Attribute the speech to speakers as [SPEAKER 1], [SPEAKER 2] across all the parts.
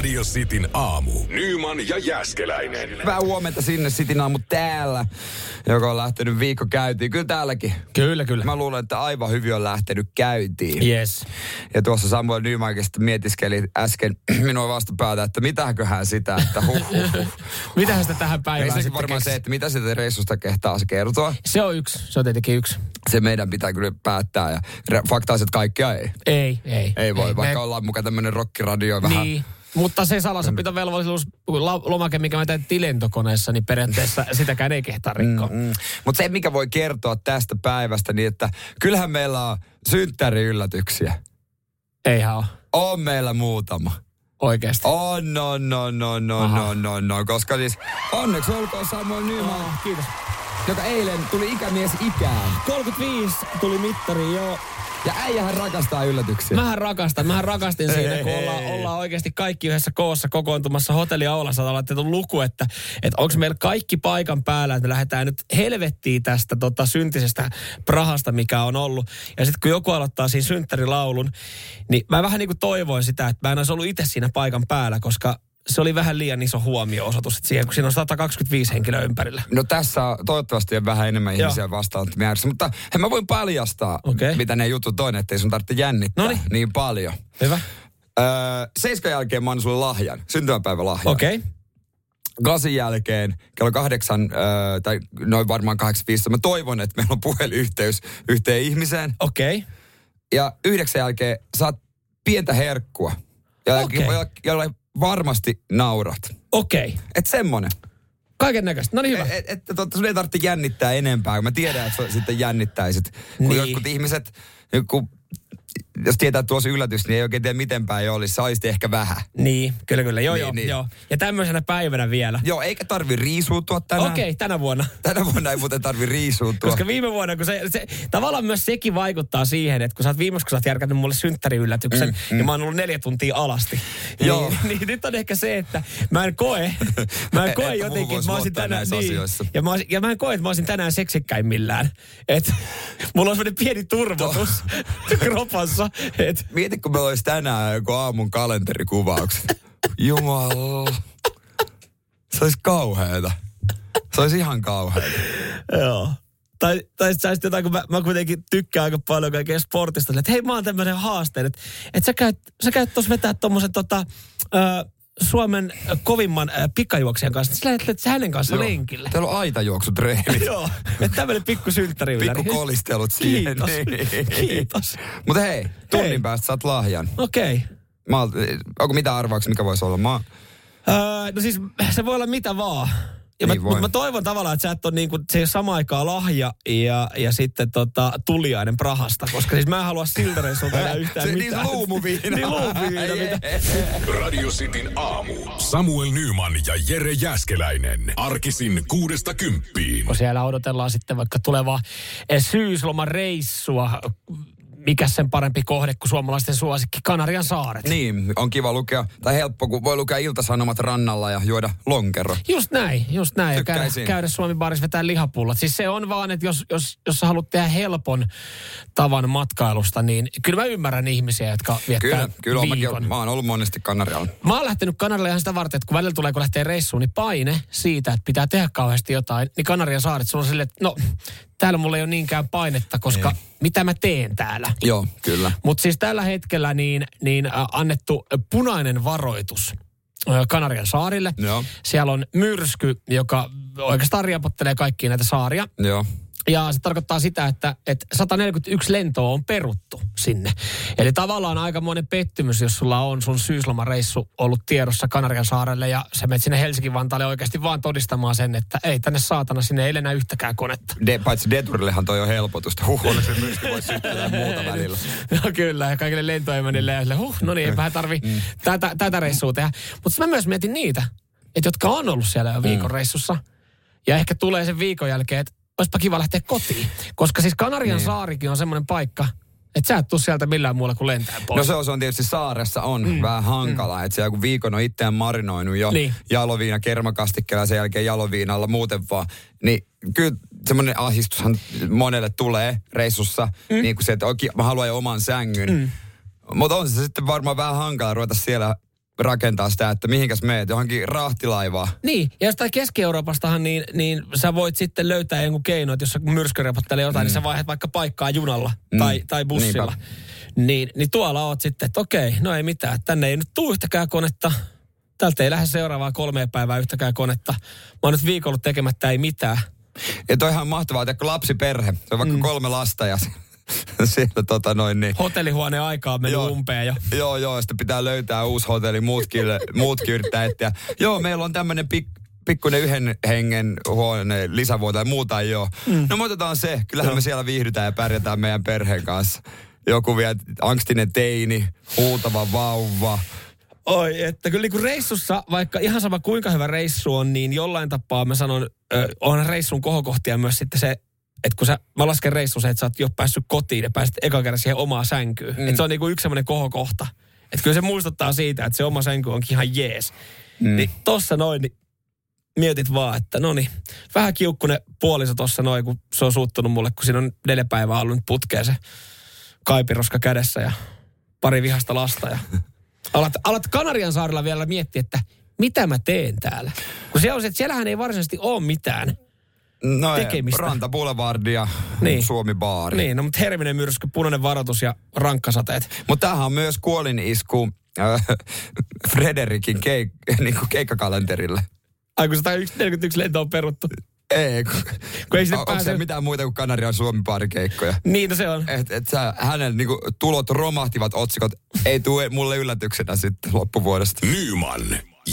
[SPEAKER 1] Radio Cityn aamu. Nyman ja Jäskeläinen.
[SPEAKER 2] Hyvää huomenta sinne Sitin aamu täällä, joka on lähtenyt viikko käyntiin. Kyllä täälläkin.
[SPEAKER 3] Kyllä, kyllä.
[SPEAKER 2] Mä luulen, että aivan hyvin on lähtenyt käyntiin.
[SPEAKER 3] Yes.
[SPEAKER 2] Ja tuossa Samuel Nymankista mietiskeli äsken minua vastapäätä, että mitäköhän sitä, että huh, huh, huh.
[SPEAKER 3] Mitähän sitä tähän
[SPEAKER 2] Ei
[SPEAKER 3] päivään
[SPEAKER 2] se
[SPEAKER 3] sitten
[SPEAKER 2] varmaan se,
[SPEAKER 3] keksi?
[SPEAKER 2] että mitä sitä reissusta kehtaa se kertoa.
[SPEAKER 3] Se on yksi, se on tietenkin yksi.
[SPEAKER 2] Se meidän pitää kyllä päättää. Ja re- fakta on, se, että kaikkea ei.
[SPEAKER 3] Ei, ei.
[SPEAKER 2] Ei voi, vaikka
[SPEAKER 3] Me-
[SPEAKER 2] ollaan mukaan tämmönen rockiradio vähän.
[SPEAKER 3] Niin. Mutta se salassapitovelvollisuus, la- lomake, mikä mä tein lentokoneessa, niin periaatteessa sitäkään ei kehtaa rikkoa. Mm,
[SPEAKER 2] Mm. Mutta se, mikä voi kertoa tästä päivästä, niin että kyllähän meillä on synttäriyllätyksiä.
[SPEAKER 3] Eihän ole.
[SPEAKER 2] On meillä muutama.
[SPEAKER 3] Oikeasti.
[SPEAKER 2] On, on, on, on,
[SPEAKER 3] Aha.
[SPEAKER 2] on, on, on, koska siis onneksi olkoon Samuel Nyman,
[SPEAKER 3] Oh, kiitos.
[SPEAKER 2] joka eilen tuli ikämies ikään.
[SPEAKER 3] 35 tuli mittari, joo.
[SPEAKER 2] Ja äijähän rakastaa yllätyksiä.
[SPEAKER 3] Mähän rakastan, mähän rakastin siinä, kun ollaan, ollaan oikeasti kaikki yhdessä koossa kokoontumassa hotelli Aulassa. Ollaan laitettu luku, että, että onko meillä kaikki paikan päällä, että me lähdetään nyt helvettiin tästä tota, syntisestä Prahasta, mikä on ollut. Ja sitten kun joku aloittaa siinä synttärilaulun, niin mä vähän niin kuin toivoin sitä, että mä en olisi ollut itse siinä paikan päällä, koska se oli vähän liian iso huomio-osoitus että siihen, kun siinä on 125 henkilöä ympärillä.
[SPEAKER 2] No tässä on toivottavasti on vähän enemmän
[SPEAKER 3] Joo.
[SPEAKER 2] ihmisiä vastaan määrässä, mutta he mä voin paljastaa,
[SPEAKER 3] Okei.
[SPEAKER 2] mitä ne jutut on, ettei sun tarvitse jännittää
[SPEAKER 3] Noniin.
[SPEAKER 2] niin paljon.
[SPEAKER 3] Hyvä.
[SPEAKER 2] Öö, seiskan jälkeen mä annan sulle lahjan, syntymäpäivälahjan.
[SPEAKER 3] Okei. Okay.
[SPEAKER 2] Kasin jälkeen, kello kahdeksan, öö, tai noin varmaan 8.15, mä toivon, että meillä on puhelinyhteys yhteen ihmiseen.
[SPEAKER 3] Okei. Okay.
[SPEAKER 2] Ja yhdeksän jälkeen saat pientä herkkua, jolla,
[SPEAKER 3] Okei.
[SPEAKER 2] jolla, jolla varmasti naurat.
[SPEAKER 3] Okei. Okay.
[SPEAKER 2] Et semmonen.
[SPEAKER 3] Kaiken näköistä. No niin hyvä.
[SPEAKER 2] Että et, et, sun ei tarvitse jännittää enempää, kun mä tiedän, että sä sitten jännittäisit. Kun
[SPEAKER 3] Niin.
[SPEAKER 2] jotkut ihmiset, kun, jos tietää, että tuossa yllätys, niin ei oikein tiedä miten päin olisi. Se olisi ehkä vähän.
[SPEAKER 3] Niin, kyllä, kyllä. Joo,
[SPEAKER 2] Niin,
[SPEAKER 3] joo,
[SPEAKER 2] niin.
[SPEAKER 3] joo. Ja tämmöisenä päivänä vielä.
[SPEAKER 2] Joo, eikä tarvi riisuutua tänään.
[SPEAKER 3] Okei, okay, tänä vuonna.
[SPEAKER 2] Tänä vuonna ei muuten tarvi riisuutua.
[SPEAKER 3] Koska viime vuonna, kun se, se, tavallaan myös sekin vaikuttaa siihen, että kun sä oot viimeksi, kun sä oot järkännyt mulle synttäriyllätyksen, mm, mm. ja mä oon ollut neljä tuntia alasti.
[SPEAKER 2] Joo.
[SPEAKER 3] Niin, niin, nyt on ehkä se, että mä en koe, mä en koe
[SPEAKER 2] Että
[SPEAKER 3] jotenkin, että mä olisin
[SPEAKER 2] luottaa
[SPEAKER 3] tänään, niin,
[SPEAKER 2] asioissa.
[SPEAKER 3] ja mä, ja mä en koe, että mä olisin tänään seksikkäimmillään. Et, mulla on semmoinen pieni turvotus kropassa, että
[SPEAKER 2] Mieti, kun meillä olisi tänään joku aamun kalenterikuvaukset. Jumala. Se olisi kauheeta. Se olisi ihan kauheeta.
[SPEAKER 3] Joo. Tai, tai sit sä olisit jotain, kun mä, mä kuitenkin tykkään aika paljon kaikkea sportista, että hei mä oon tämmöinen haasteen, että, että sä käyt, sä käyt tuossa vetää tommosen tota, ö, Suomen kovimman ö, pikajuoksijan kanssa, sä lähdet hänen kanssa
[SPEAKER 2] Joo.
[SPEAKER 3] lenkille.
[SPEAKER 2] Teillä on aitajuoksutreenit.
[SPEAKER 3] Joo, että tämmöinen pikku synttäriylläri.
[SPEAKER 2] Pikku kolistelut siihen.
[SPEAKER 3] Kiitos, kiitos.
[SPEAKER 2] Mutta hei, tunnin
[SPEAKER 3] Hei.
[SPEAKER 2] päästä saat lahjan.
[SPEAKER 3] Okei. Okay.
[SPEAKER 2] Mä, onko mitä arvauksia, mikä voisi olla? Mä,
[SPEAKER 3] Öö, no siis se voi olla mitä vaan. Ja
[SPEAKER 2] Niin
[SPEAKER 3] mä,
[SPEAKER 2] voi.
[SPEAKER 3] mutta mä toivon tavallaan, että sä et ole niin kuin, se ei ole samaan aikaan lahja ja, ja sitten tota, tuliainen Prahasta, koska siis mä en halua siltä reissulta enää yhtään
[SPEAKER 2] Se- niin
[SPEAKER 3] mitään.
[SPEAKER 2] se luumuviina.
[SPEAKER 3] niin luumuviina, mitä.
[SPEAKER 1] Radio Cityn aamu. Samuel Nyman ja Jere Jäskeläinen. Arkisin kuudesta kymppiin.
[SPEAKER 3] kun siellä odotellaan sitten vaikka tulevaa eh, syysloman reissua, mikä sen parempi kohde kuin suomalaisten suosikki Kanarian saaret.
[SPEAKER 2] niin, on kiva lukea, tai helppo, kun voi lukea iltasanomat rannalla ja juoda lonkero.
[SPEAKER 3] Just näin, just näin. Ja käydä, käydä Suomi baarissa vetää lihapullat. Siis se on vaan, että jos, jos, jos sä haluat tehdä helpon tavan matkailusta, niin kyllä mä ymmärrän ihmisiä, jotka viettää
[SPEAKER 2] Kyllä, kyllä mäkin
[SPEAKER 3] viikon.
[SPEAKER 2] oon, mä oon ollut monesti Kanarialla.
[SPEAKER 3] Mä oon lähtenyt Kanarialle ihan sitä varten, että kun välillä tulee, kun lähtee reissuun, niin paine siitä, että pitää tehdä kauheasti jotain, niin Kanarian saaret, sulla on silleen, että no, täällä mulla ei ole niinkään painetta, koska
[SPEAKER 2] Ei.
[SPEAKER 3] mitä mä teen täällä?
[SPEAKER 2] Joo, kyllä.
[SPEAKER 3] Mutta siis tällä hetkellä niin, niin äh, annettu punainen varoitus äh, Kanarian saarille.
[SPEAKER 2] Joo.
[SPEAKER 3] Siellä on myrsky, joka oikeastaan riapottelee kaikkia näitä saaria.
[SPEAKER 2] Joo.
[SPEAKER 3] Ja se tarkoittaa sitä, että, että 141 lentoa on peruttu sinne. Eli tavallaan aikamoinen pettymys, jos sulla on sun syyslomareissu ollut tiedossa Kanarian saarelle ja sä menet sinne Helsinki-Vantaalle oikeasti vaan todistamaan sen, että ei tänne saatana, sinne ei lennä yhtäkään konetta.
[SPEAKER 2] De, paitsi Deturillehan toi on helpotusta. Huh, onneksi se myrsky voi syttyä ja muuta välillä.
[SPEAKER 3] No kyllä, ja kaikille lentoemänille ja sille, huh, no niin, eipähän tarvi
[SPEAKER 2] Mm.
[SPEAKER 3] tätä, tätä reissua tehdä. Mutta mä myös mietin niitä, että jotka on ollut siellä jo viikon
[SPEAKER 2] Mm.
[SPEAKER 3] reissussa. Ja ehkä tulee sen viikon jälkeen, että olisipa kiva lähteä kotiin. Koska siis Kanarian niin. saarikin on semmoinen paikka, että sä et tuu sieltä millään muulla kuin lentää pois.
[SPEAKER 2] No se on, se on tietysti saaressa on mm. vähän hankala, mm. että se kun viikon on itseään marinoinut jo niin. jaloviina kermakastikkeella sen jälkeen jaloviinalla muuten vaan, niin kyllä semmoinen ahdistushan monelle tulee reissussa, mm. niin kuin se, että okay, mä haluan jo oman sängyn. Mm. Mutta on se sitten varmaan vähän hankala ruveta siellä rakentaa sitä, että mihinkäs meet, johonkin rahtilaivaa.
[SPEAKER 3] Niin, ja jostain Keski-Euroopastahan, niin, niin sä voit sitten löytää jonkun keino, että jos sä myrsky repottelee jotain, mm. niin sä vaihdat vaikka paikkaa junalla mm. tai, tai bussilla. Niin, niin tuolla oot sitten, että okei, no ei mitään, tänne ei nyt tule yhtäkään konetta. Tältä ei lähde seuraavaa kolmea päivää yhtäkään konetta. Mä oon nyt viikolla tekemättä ei mitään.
[SPEAKER 2] Ja toihan mahtavaa, että lapsiperhe, se on vaikka mm. kolme lasta ja siellä tota noin niin.
[SPEAKER 3] Hotellihuoneen aikaa mennyt joo, umpeen jo.
[SPEAKER 2] Joo, joo, sitten pitää löytää uusi hotelli, muutkin, muutkin yrittää etsiä. Joo, meillä on tämmöinen pik, pikkuinen yhden hengen huone, lisävuotta ja muuta ei ole. Mm. No me otetaan se, kyllähän no. me siellä viihdytään ja pärjätään meidän perheen kanssa. Joku vielä angstinen teini, huutava vauva.
[SPEAKER 3] Oi, että kyllä niin reissussa, vaikka ihan sama kuinka hyvä reissu on, niin jollain tapaa mä sanon, on reissun kohokohtia myös sitten se että kun sä, mä lasken reissussa, että sä oot jo päässyt kotiin ja pääsit eka kerran siihen omaan sänkyyn. Mm. Että se on niinku yksi semmoinen kohokohta. Että kyllä se muistuttaa siitä, että se oma sänky onkin ihan jees. Mm. Niin tossa noin, niin mietit vaan, että no niin, vähän kiukkunen puoliso tossa noin, kun se on suuttunut mulle, kun siinä on neljä päivää ollut nyt putkeen se kaipiroska kädessä ja pari vihasta lasta. Ja alat, alat Kanarian saarella vielä miettiä, että mitä mä teen täällä. Kun siellä on se, että siellähän ei varsinaisesti ole mitään
[SPEAKER 2] no tekemistä. Ranta Boulevard ja niin. Suomi Baari.
[SPEAKER 3] Niin, no mutta hervinen myrsky, punainen varoitus ja rankkasateet.
[SPEAKER 2] Mutta tämähän on myös kuolinisku äh, Frederikin keik- niin keikkakalenterille.
[SPEAKER 3] Ai kun 141 lento on peruttu.
[SPEAKER 2] Ei, kun, kun ei sinne pääse... mitään muita kuin Kanarian Suomi keikkoja?
[SPEAKER 3] Niin, no se on.
[SPEAKER 2] Et, et sä, hänen niin kuin, tulot romahtivat otsikot. Ei tule mulle yllätyksenä sitten loppuvuodesta.
[SPEAKER 1] Nyman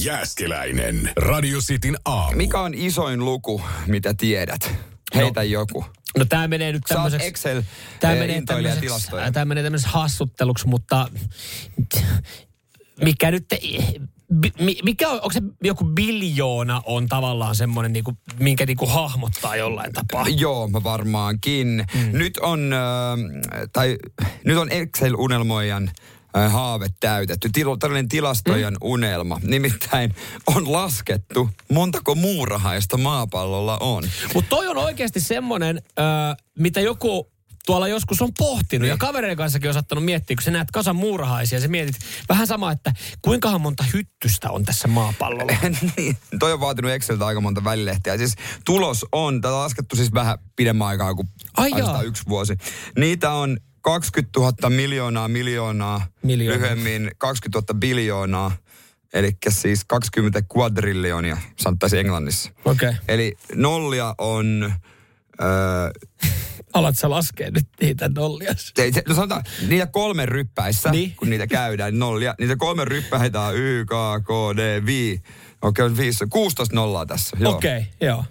[SPEAKER 1] Jääskeläinen. Radio Cityn aamu.
[SPEAKER 2] Mikä on isoin luku, mitä tiedät? Heitä no, joku.
[SPEAKER 3] No tämä menee nyt tämmöiseksi...
[SPEAKER 2] Excel tämä eh, menee tämmöiseksi,
[SPEAKER 3] tämä menee tämmöiseksi hassutteluksi, mutta mikä nyt... Mikä on, onko se joku biljoona on tavallaan semmoinen, niinku, minkä niinku hahmottaa jollain tapaa?
[SPEAKER 2] Joo, varmaankin. Mm. Nyt on, äh, tai nyt on Excel-unelmoijan haave täytetty. Tilo, tällainen tilastojan mm. unelma. Nimittäin on laskettu, montako muurahaista maapallolla on.
[SPEAKER 3] Mutta toi on oikeasti semmoinen, äh, mitä joku tuolla joskus on pohtinut niin. ja kavereiden kanssakin on saattanut miettiä, kun sä näet kasan muurahaisia, sä mietit vähän sama, että kuinkahan monta hyttystä on tässä maapallolla.
[SPEAKER 2] niin, toi on vaatinut Exceltä aika monta välilehtiä. Siis tulos on, tätä on laskettu siis vähän pidemmän aikaa kuin Ai yksi vuosi. Niitä on 20 000 miljoonaa miljoonaa, Miljoona. lyhyemmin 20 000 biljoonaa. Eli siis 20 quadrillionia, sanottaisiin Englannissa.
[SPEAKER 3] Okei. Okay.
[SPEAKER 2] Eli nollia on... Öö,
[SPEAKER 3] Alat sä laskea nyt niitä nollia?
[SPEAKER 2] no sanotaan, niitä kolme ryppäissä, niin. kun niitä käydään, nollia. Niitä kolme ryppäitä on Y, K, K, D, V. Okei, okay, 16 nollaa tässä.
[SPEAKER 3] Okei, okay, joo.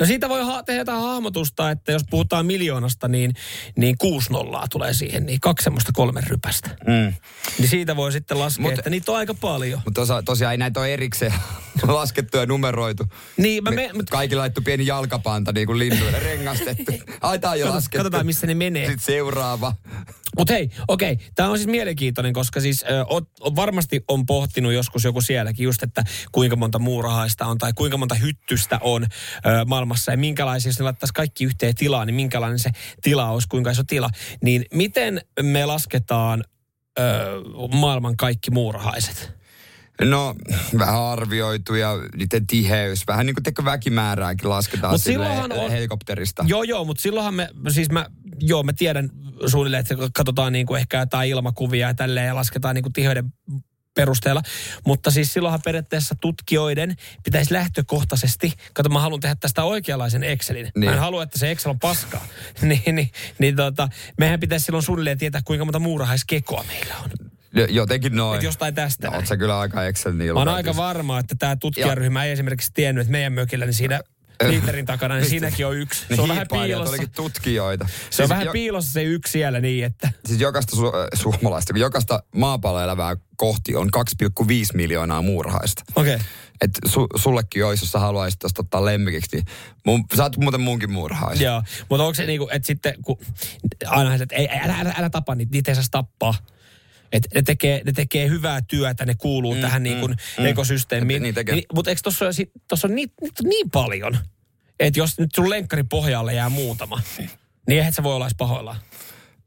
[SPEAKER 3] No siitä voi ha- tehdä jotain hahmotusta, että jos puhutaan miljoonasta, niin, niin kuusi nollaa tulee siihen, niin kaksi semmoista kolmen rypästä. Mm. Niin siitä voi sitten laskea, mut, että niitä on aika paljon.
[SPEAKER 2] Mutta tosa, tosiaan ei näitä ole erikseen laskettu ja numeroitu.
[SPEAKER 3] Niin, mä me, me,
[SPEAKER 2] kaikki laittu pieni jalkapanta niin kuin linnuille rengastettu. Ai, tää on jo laskettu.
[SPEAKER 3] Katsotaan, missä ne menee.
[SPEAKER 2] Sitten seuraava.
[SPEAKER 3] Mutta hei, okei, okay, tämä on siis mielenkiintoinen, koska siis ö, o, varmasti on pohtinut joskus joku sielläkin just, että kuinka monta muurahaista on tai kuinka monta hyttystä on ö, maailmassa ja minkälaisia, jos ne laittaisi kaikki yhteen tilaan, niin minkälainen se tila olisi, kuinka iso tila. Niin miten me lasketaan ö, maailman kaikki muurahaiset?
[SPEAKER 2] No, vähän arvioitu ja niiden tiheys. Vähän niin kuin teko väkimäärääkin lasketaan mut on, helikopterista.
[SPEAKER 3] Joo, joo, mutta silloinhan me, siis mä, joo, mä tiedän suunnilleen, että katsotaan niin kuin ehkä jotain ilmakuvia ja tälleen ja lasketaan niin kuin tiheyden perusteella. Mutta siis silloinhan periaatteessa tutkijoiden pitäisi lähtökohtaisesti, kato mä haluan tehdä tästä oikeanlaisen Excelin. Niin. Mä en halua, että se Excel on paskaa. niin, niin, niin tota, mehän pitäisi silloin suunnilleen tietää, kuinka monta muurahaiskekoa meillä on.
[SPEAKER 2] Jotenkin noin. Et
[SPEAKER 3] jostain tästä.
[SPEAKER 2] No, sä kyllä aika Excel niin
[SPEAKER 3] Mä oon aika varma, että tämä tutkijaryhmä ja. ei esimerkiksi tiennyt, että meidän mökillä, niin siinä liiterin takana, niin siinäkin on yksi. Se on vähän piilossa.
[SPEAKER 2] tutkijoita.
[SPEAKER 3] Se siis on vähän jo, piilossa se yksi siellä niin, että...
[SPEAKER 2] Siis jokaista su, suomalaista, kun jokaista maapalloelävää kohti on 2,5 miljoonaa muurahaista.
[SPEAKER 3] Okei. Okay.
[SPEAKER 2] Että su, sullekin olisi, jos sä haluaisit tosta ottaa lemmikiksi, niin mun, sä oot muuten muunkin muurahaista.
[SPEAKER 3] Joo, mutta onko se niinku, että sitten, kun aina että ei, älä, älä, älä tapa niitä, niitä ei saa tappaa. Et ne, tekee, ne tekee hyvää työtä, ne kuuluu mm, tähän niin kuin mm, ekosysteemiin. Niin niin, Mutta eikö tuossa ole, on niin, niin paljon, että jos nyt sun lenkkarin pohjalle jää muutama, niin eihän se voi olla edes pahoillaan.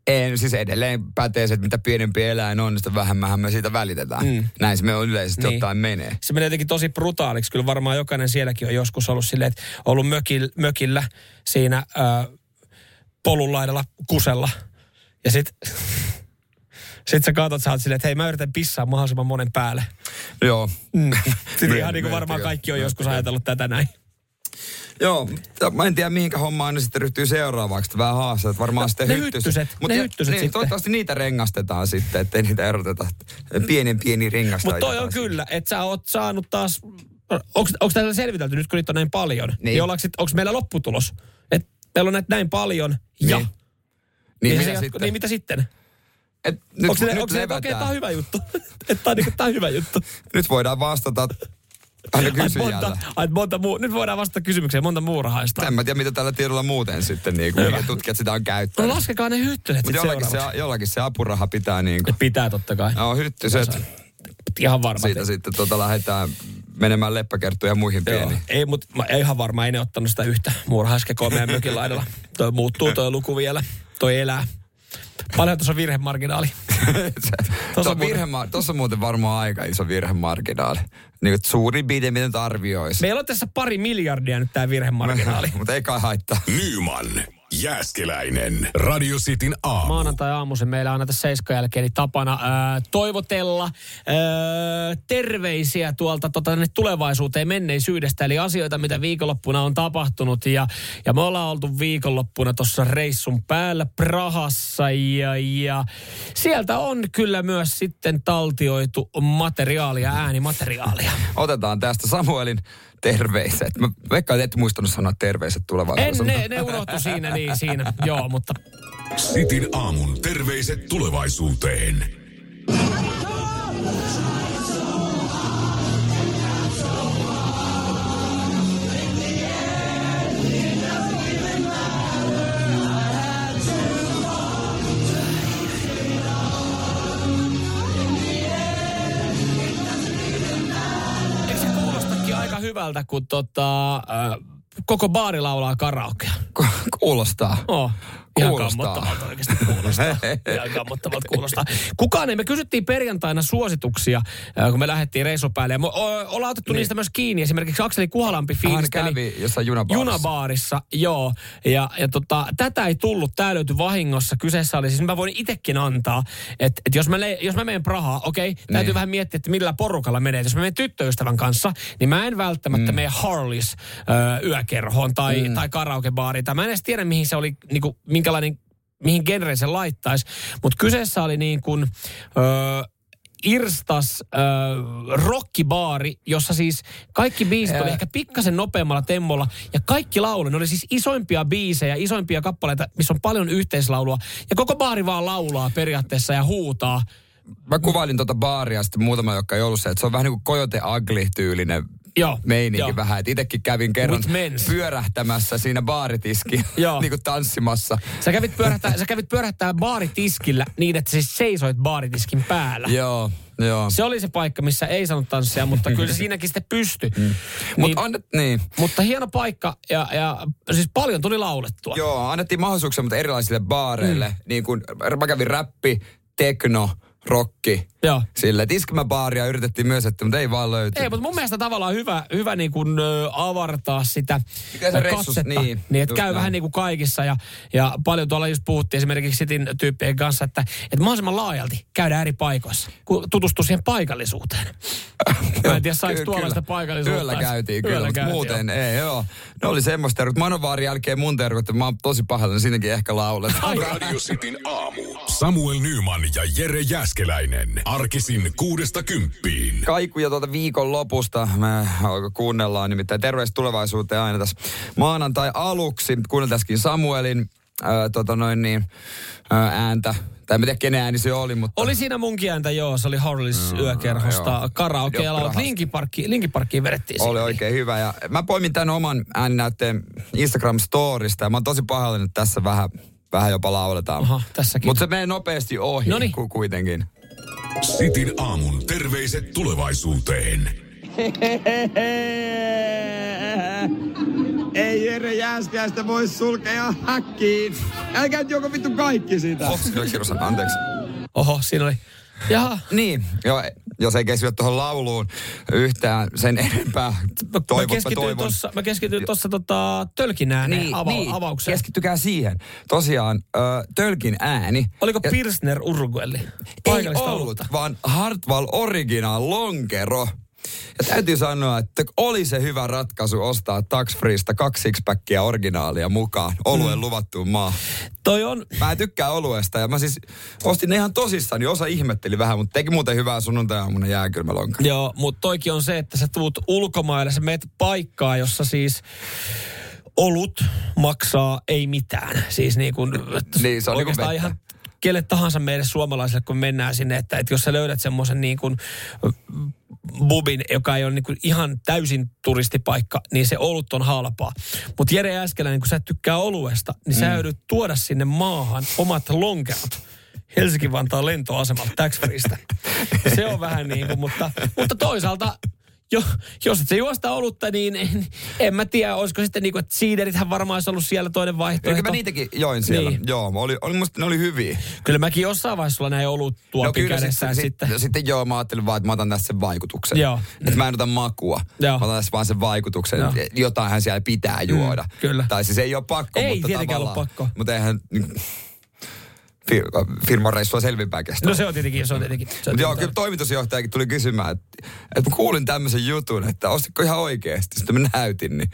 [SPEAKER 2] Ei, siis edelleen pätee se, että mitä pienempi eläin on, niin sitä vähemmän me siitä välitetään. Mm. Näin se me on yleisesti niin. ottaen menee.
[SPEAKER 3] Se menee jotenkin tosi brutaaliksi. Kyllä varmaan jokainen sielläkin on joskus ollut silleen, että ollut mökillä, mökillä siinä äh, polun laidalla kusella. Ja sitten sitten sä katsot, sä oot silleen, että hei mä yritän pissaa mahdollisimman monen päälle.
[SPEAKER 2] Joo.
[SPEAKER 3] Mm. Sitten ihan niin kuin varmaan kaikki on joskus ajatellut tätä näin.
[SPEAKER 2] Joo, mä en tiedä mihinkä hommaan ne sitten ryhtyy seuraavaksi. Vähän haastaa, varmaan no, sitten
[SPEAKER 3] ne hyttyset. Mut ne hyttyset niin, sitten.
[SPEAKER 2] Toivottavasti niitä rengastetaan sitten, ettei niitä eroteta. Pienen pieni rengasta.
[SPEAKER 3] Mutta toi on kyllä, että sä oot saanut taas... Onko täällä selvitelty nyt, kun niitä on näin paljon? Niin. niin onko meillä lopputulos? Että meillä on näitä näin paljon ja... Niin,
[SPEAKER 2] niin,
[SPEAKER 3] niin,
[SPEAKER 2] mitä, sitten?
[SPEAKER 3] niin mitä sitten?
[SPEAKER 2] Et nyt, onko se,
[SPEAKER 3] nyt onko se okei, okay, tämä on hyvä juttu? että tämä on, niin, on hyvä juttu.
[SPEAKER 2] nyt voidaan vastata aina kysyjällä. Monta,
[SPEAKER 3] ai, monta muu, nyt voidaan vastata kysymykseen, monta muurahaista.
[SPEAKER 2] En mä tiedä, mitä tällä tiedolla muuten sitten, niin kuin, mikä tutkijat sitä on käyttänyt.
[SPEAKER 3] No laskekaa ne hyttyset
[SPEAKER 2] Mutta jollakin se, jollakin se apuraha pitää niin kuin.
[SPEAKER 3] Pitää totta kai.
[SPEAKER 2] No hyttyset.
[SPEAKER 3] Ihan varma.
[SPEAKER 2] Siitä sitten tota, lähdetään menemään leppäkerttuja ja muihin pieniin.
[SPEAKER 3] Ei, mutta mä ihan varma, ei ne ottanut sitä yhtä muurahaiskekoa meidän mökin laidalla. Toi muuttuu toi luku vielä. Toi elää. Paljon tuossa virhemarginaali?
[SPEAKER 2] tuossa, on virhe, tuossa on muuten varmaan aika iso virhemarginaali. Niin suuri bide, mitä tarvioisi.
[SPEAKER 3] Meillä on tässä pari miljardia nyt tämä virhemarginaali.
[SPEAKER 2] Mutta ei kai haittaa.
[SPEAKER 1] Nyman Jääskeläinen. Radio Cityn aamu.
[SPEAKER 3] Maanantai-aamuisen meillä on näitä seiskon jälkeen niin tapana ää, toivotella ää, terveisiä tuolta tota, tulevaisuuteen menneisyydestä. Eli asioita, mitä viikonloppuna on tapahtunut. Ja, ja me ollaan oltu viikonloppuna tuossa reissun päällä Prahassa. Ja, ja sieltä on kyllä myös sitten taltioitu materiaalia, äänimateriaalia.
[SPEAKER 2] Otetaan tästä Samuelin terveiset. Mä veikkaan, että et muistanut sanoa terveiset tulevaisuudessa.
[SPEAKER 3] En, ne, ne unohtu siinä, niin siinä, joo, mutta...
[SPEAKER 1] Sitin aamun terveiset tulevaisuuteen.
[SPEAKER 3] Hyvältä, kun tota, äh, koko baari laulaa karaokea.
[SPEAKER 2] Kuulostaa.
[SPEAKER 3] Oh. Ihan kammottavalta oikeasti kuulostaa. Ihan kammottavalta kuulostaa. Kukaan ei, me kysyttiin perjantaina suosituksia, äh, kun me lähdettiin reissupäälle. Ja me ollaan otettu niin. niistä myös kiinni. Esimerkiksi Akseli Kuhalampi
[SPEAKER 2] fiilisteli. kävi jossain junabaarissa.
[SPEAKER 3] Junabaarissa, joo. Ja, ja tota, tätä ei tullut, tämä löytyi vahingossa. Kyseessä oli siis, mä voin itsekin antaa, että et jos, mä le, jos mä menen Prahaan, okei, okay, täytyy niin. vähän miettiä, että millä porukalla menee. Jos mä menen tyttöystävän kanssa, niin mä en välttämättä mm. mene Harleys ö, yökerhoon tai, mm. tai karaokebaariin. Tai mä en edes tiedä, mihin se oli, niinku, minkälainen, mihin genreen se laittaisi. Mutta kyseessä oli niin kuin, öö, Irstas äh, rockibaari, jossa siis kaikki biisit oli ehkä pikkasen nopeammalla temmolla ja kaikki laulu, ne oli siis isoimpia biisejä, isoimpia kappaleita, missä on paljon yhteislaulua ja koko baari vaan laulaa periaatteessa ja huutaa.
[SPEAKER 2] Mä kuvailin tuota baaria sitten muutama, joka ei ollut se, että se on vähän niin kuin Coyote Ugly-tyylinen Joo, meininki jo. vähän. Itsekin kävin kerran pyörähtämässä siinä baaritiski, niin kuin tanssimassa.
[SPEAKER 3] Sä kävit, pyörähtää, sä kävit pyörähtää baaritiskillä niin, että siis seisoit baaritiskin päällä.
[SPEAKER 2] Joo. Joo.
[SPEAKER 3] Se oli se paikka, missä ei saanut tanssia, mutta kyllä se siinäkin sitten pystyi. Mm. Niin,
[SPEAKER 2] Mut annet, niin.
[SPEAKER 3] Mutta hieno paikka ja, ja siis paljon tuli laulettua.
[SPEAKER 2] Joo, annettiin mahdollisuuksia mutta erilaisille baareille. Mm. Niin kuin mä kävin räppi, tekno, rokki.
[SPEAKER 3] Joo.
[SPEAKER 2] Sille, iskelmäbaaria yritettiin myös, että, mutta ei vaan löyty.
[SPEAKER 3] Ei, mutta mun mielestä tavallaan hyvä, hyvä niin kuin, ö, avartaa sitä se katsetta. Niin, niin että käy näin. vähän niin kuin kaikissa. Ja, ja paljon tuolla just puhuttiin esimerkiksi Sitin tyyppien kanssa, että, että mahdollisimman laajalti käydään eri paikoissa, kun tutustuu siihen paikallisuuteen. Mä en tiedä, saiko tuollaista paikallisuutta.
[SPEAKER 2] Yöllä käytiin kyllä, Yöllä mutta käytiin, muuten joo. ei, joo. Ne oli semmoista terkut. Manovaarin jälkeen mun terkut, mä oon tosi pahoillani, siinäkin ehkä lauletaan.
[SPEAKER 1] Radio Cityn aamu. Samuel Nyman ja Jere Jäskeläinen. Arkisin kuudesta kymppiin.
[SPEAKER 2] Kaikuja tuolta viikon lopusta. Me kuunnellaan nimittäin terveys tulevaisuuteen aina tässä maanantai aluksi. Kuunneltaisikin Samuelin ää, tota noin niin, ää, ääntä. Tai en tiedä, kenen ääni se oli, mutta...
[SPEAKER 3] Oli siinä munkin ääntä, joo. Se oli Harlis
[SPEAKER 2] Mm,
[SPEAKER 3] yökerhosta
[SPEAKER 2] joo.
[SPEAKER 3] karaokealla.
[SPEAKER 2] Prahassa.
[SPEAKER 3] Linkiparkkiin, Linkiparkkiin vedettiin
[SPEAKER 2] Oli
[SPEAKER 3] siinä.
[SPEAKER 2] oikein hyvä. Ja mä poimin tämän oman ääninäytteen Instagram-storista. Ja mä oon tosi pahoillani, että tässä vähän, vähän jopa lauletaan.
[SPEAKER 3] Aha, tässäkin.
[SPEAKER 2] Mutta se menee nopeasti ohi
[SPEAKER 3] Noniin.
[SPEAKER 2] ku, kuitenkin.
[SPEAKER 1] Sitin aamun terveiset tulevaisuuteen.
[SPEAKER 4] Ei Jere Jääskeläistä voi sulkea häkkiin. Älkää nyt joko vittu kaikki sitä.
[SPEAKER 2] Oh, kirjoisan, anteeksi.
[SPEAKER 3] Oho, siinä oli. Jaha,
[SPEAKER 2] Niin, joo, jos ei keskitytä tuohon lauluun yhtään sen enempää.
[SPEAKER 3] mä
[SPEAKER 2] Toivon,
[SPEAKER 3] keskityin
[SPEAKER 2] toivon.
[SPEAKER 3] tuossa, mä keskityin tuossa tota, tölkin ääneen
[SPEAKER 2] Niin,
[SPEAKER 3] ava-
[SPEAKER 2] niin,
[SPEAKER 3] avaukseen.
[SPEAKER 2] keskittykää siihen. Tosiaan, ö, tölkin ääni.
[SPEAKER 3] Oliko
[SPEAKER 2] Ja-
[SPEAKER 3] Pilsner Uruguelli?
[SPEAKER 2] Ei
[SPEAKER 3] Paikallista
[SPEAKER 2] ollut,
[SPEAKER 3] olutta.
[SPEAKER 2] vaan Hartwall Original Lonkero. Ja täytyy sanoa, että oli se hyvä ratkaisu ostaa Tax Freesta kaksi sixpackia originaalia mukaan oluen mm. luvattuun maahan.
[SPEAKER 3] Toi on,
[SPEAKER 2] Mä tykkään oluesta ja mä siis ostin ne ihan tosissaan, niin osa ihmetteli vähän, mutta teki muuten hyvää sunnuntai-aamuna jääkylmälonka.
[SPEAKER 3] joo, mutta toikin on se, että sä tuut ulkomaille, sä meet paikkaa, jossa siis olut maksaa ei mitään. Siis niin kuin,
[SPEAKER 2] Niin, se on niin kuin
[SPEAKER 3] oikeastaan
[SPEAKER 2] vettä.
[SPEAKER 3] ihan kelle tahansa meille suomalaisille, kun mennään sinne, että, että jos sä löydät semmoisen niin kuin bubin, joka ei ole niin kuin ihan täysin turistipaikka, niin se olut on halpaa. Mutta Jere Äskeläinen, kun sä tykkää oluesta, niin sä joudut tuoda sinne maahan omat lonkerot. Helsinki-Vantaan lentoasemalta tax. Se on vähän niin kuin, mutta, mutta toisaalta jo, jos et se juosta olutta, niin en, en mä tiedä, olisiko sitten niin kuin, että siiderithän varmaan olisi ollut siellä toinen vaihtoehto.
[SPEAKER 2] Eikö mä niitäkin join siellä?
[SPEAKER 3] Niin.
[SPEAKER 2] Joo, oli, oli, musta ne oli hyviä.
[SPEAKER 3] Kyllä mäkin jossain vaiheessa sulla näin olut tuopin no, kädessään
[SPEAKER 2] sitten,
[SPEAKER 3] sitten.
[SPEAKER 2] sitten. sitten joo, mä ajattelin vaan, että mä otan tässä sen vaikutuksen.
[SPEAKER 3] Joo.
[SPEAKER 2] Että mä en ota makua.
[SPEAKER 3] Joo.
[SPEAKER 2] Mä otan tässä vaan sen vaikutuksen.
[SPEAKER 3] Joo.
[SPEAKER 2] Jotainhan siellä pitää juoda.
[SPEAKER 3] Mm, kyllä.
[SPEAKER 2] Tai siis ei ole pakko,
[SPEAKER 3] Ei
[SPEAKER 2] mutta
[SPEAKER 3] tietenkään ollut
[SPEAKER 2] tavallaan-
[SPEAKER 3] pakko.
[SPEAKER 2] Mutta eihän niin, fir- firman reissua selvinpäin.
[SPEAKER 3] No se on tietenkin, se on tietenkin. Se on
[SPEAKER 2] Mutta joo,
[SPEAKER 3] tietenkin.
[SPEAKER 2] kyllä toimitusjohtajakin tuli kysymään, että, että mä kuulin tämmöisen jutun, että ostitko ihan oikeasti. Sitten mä näytin, niin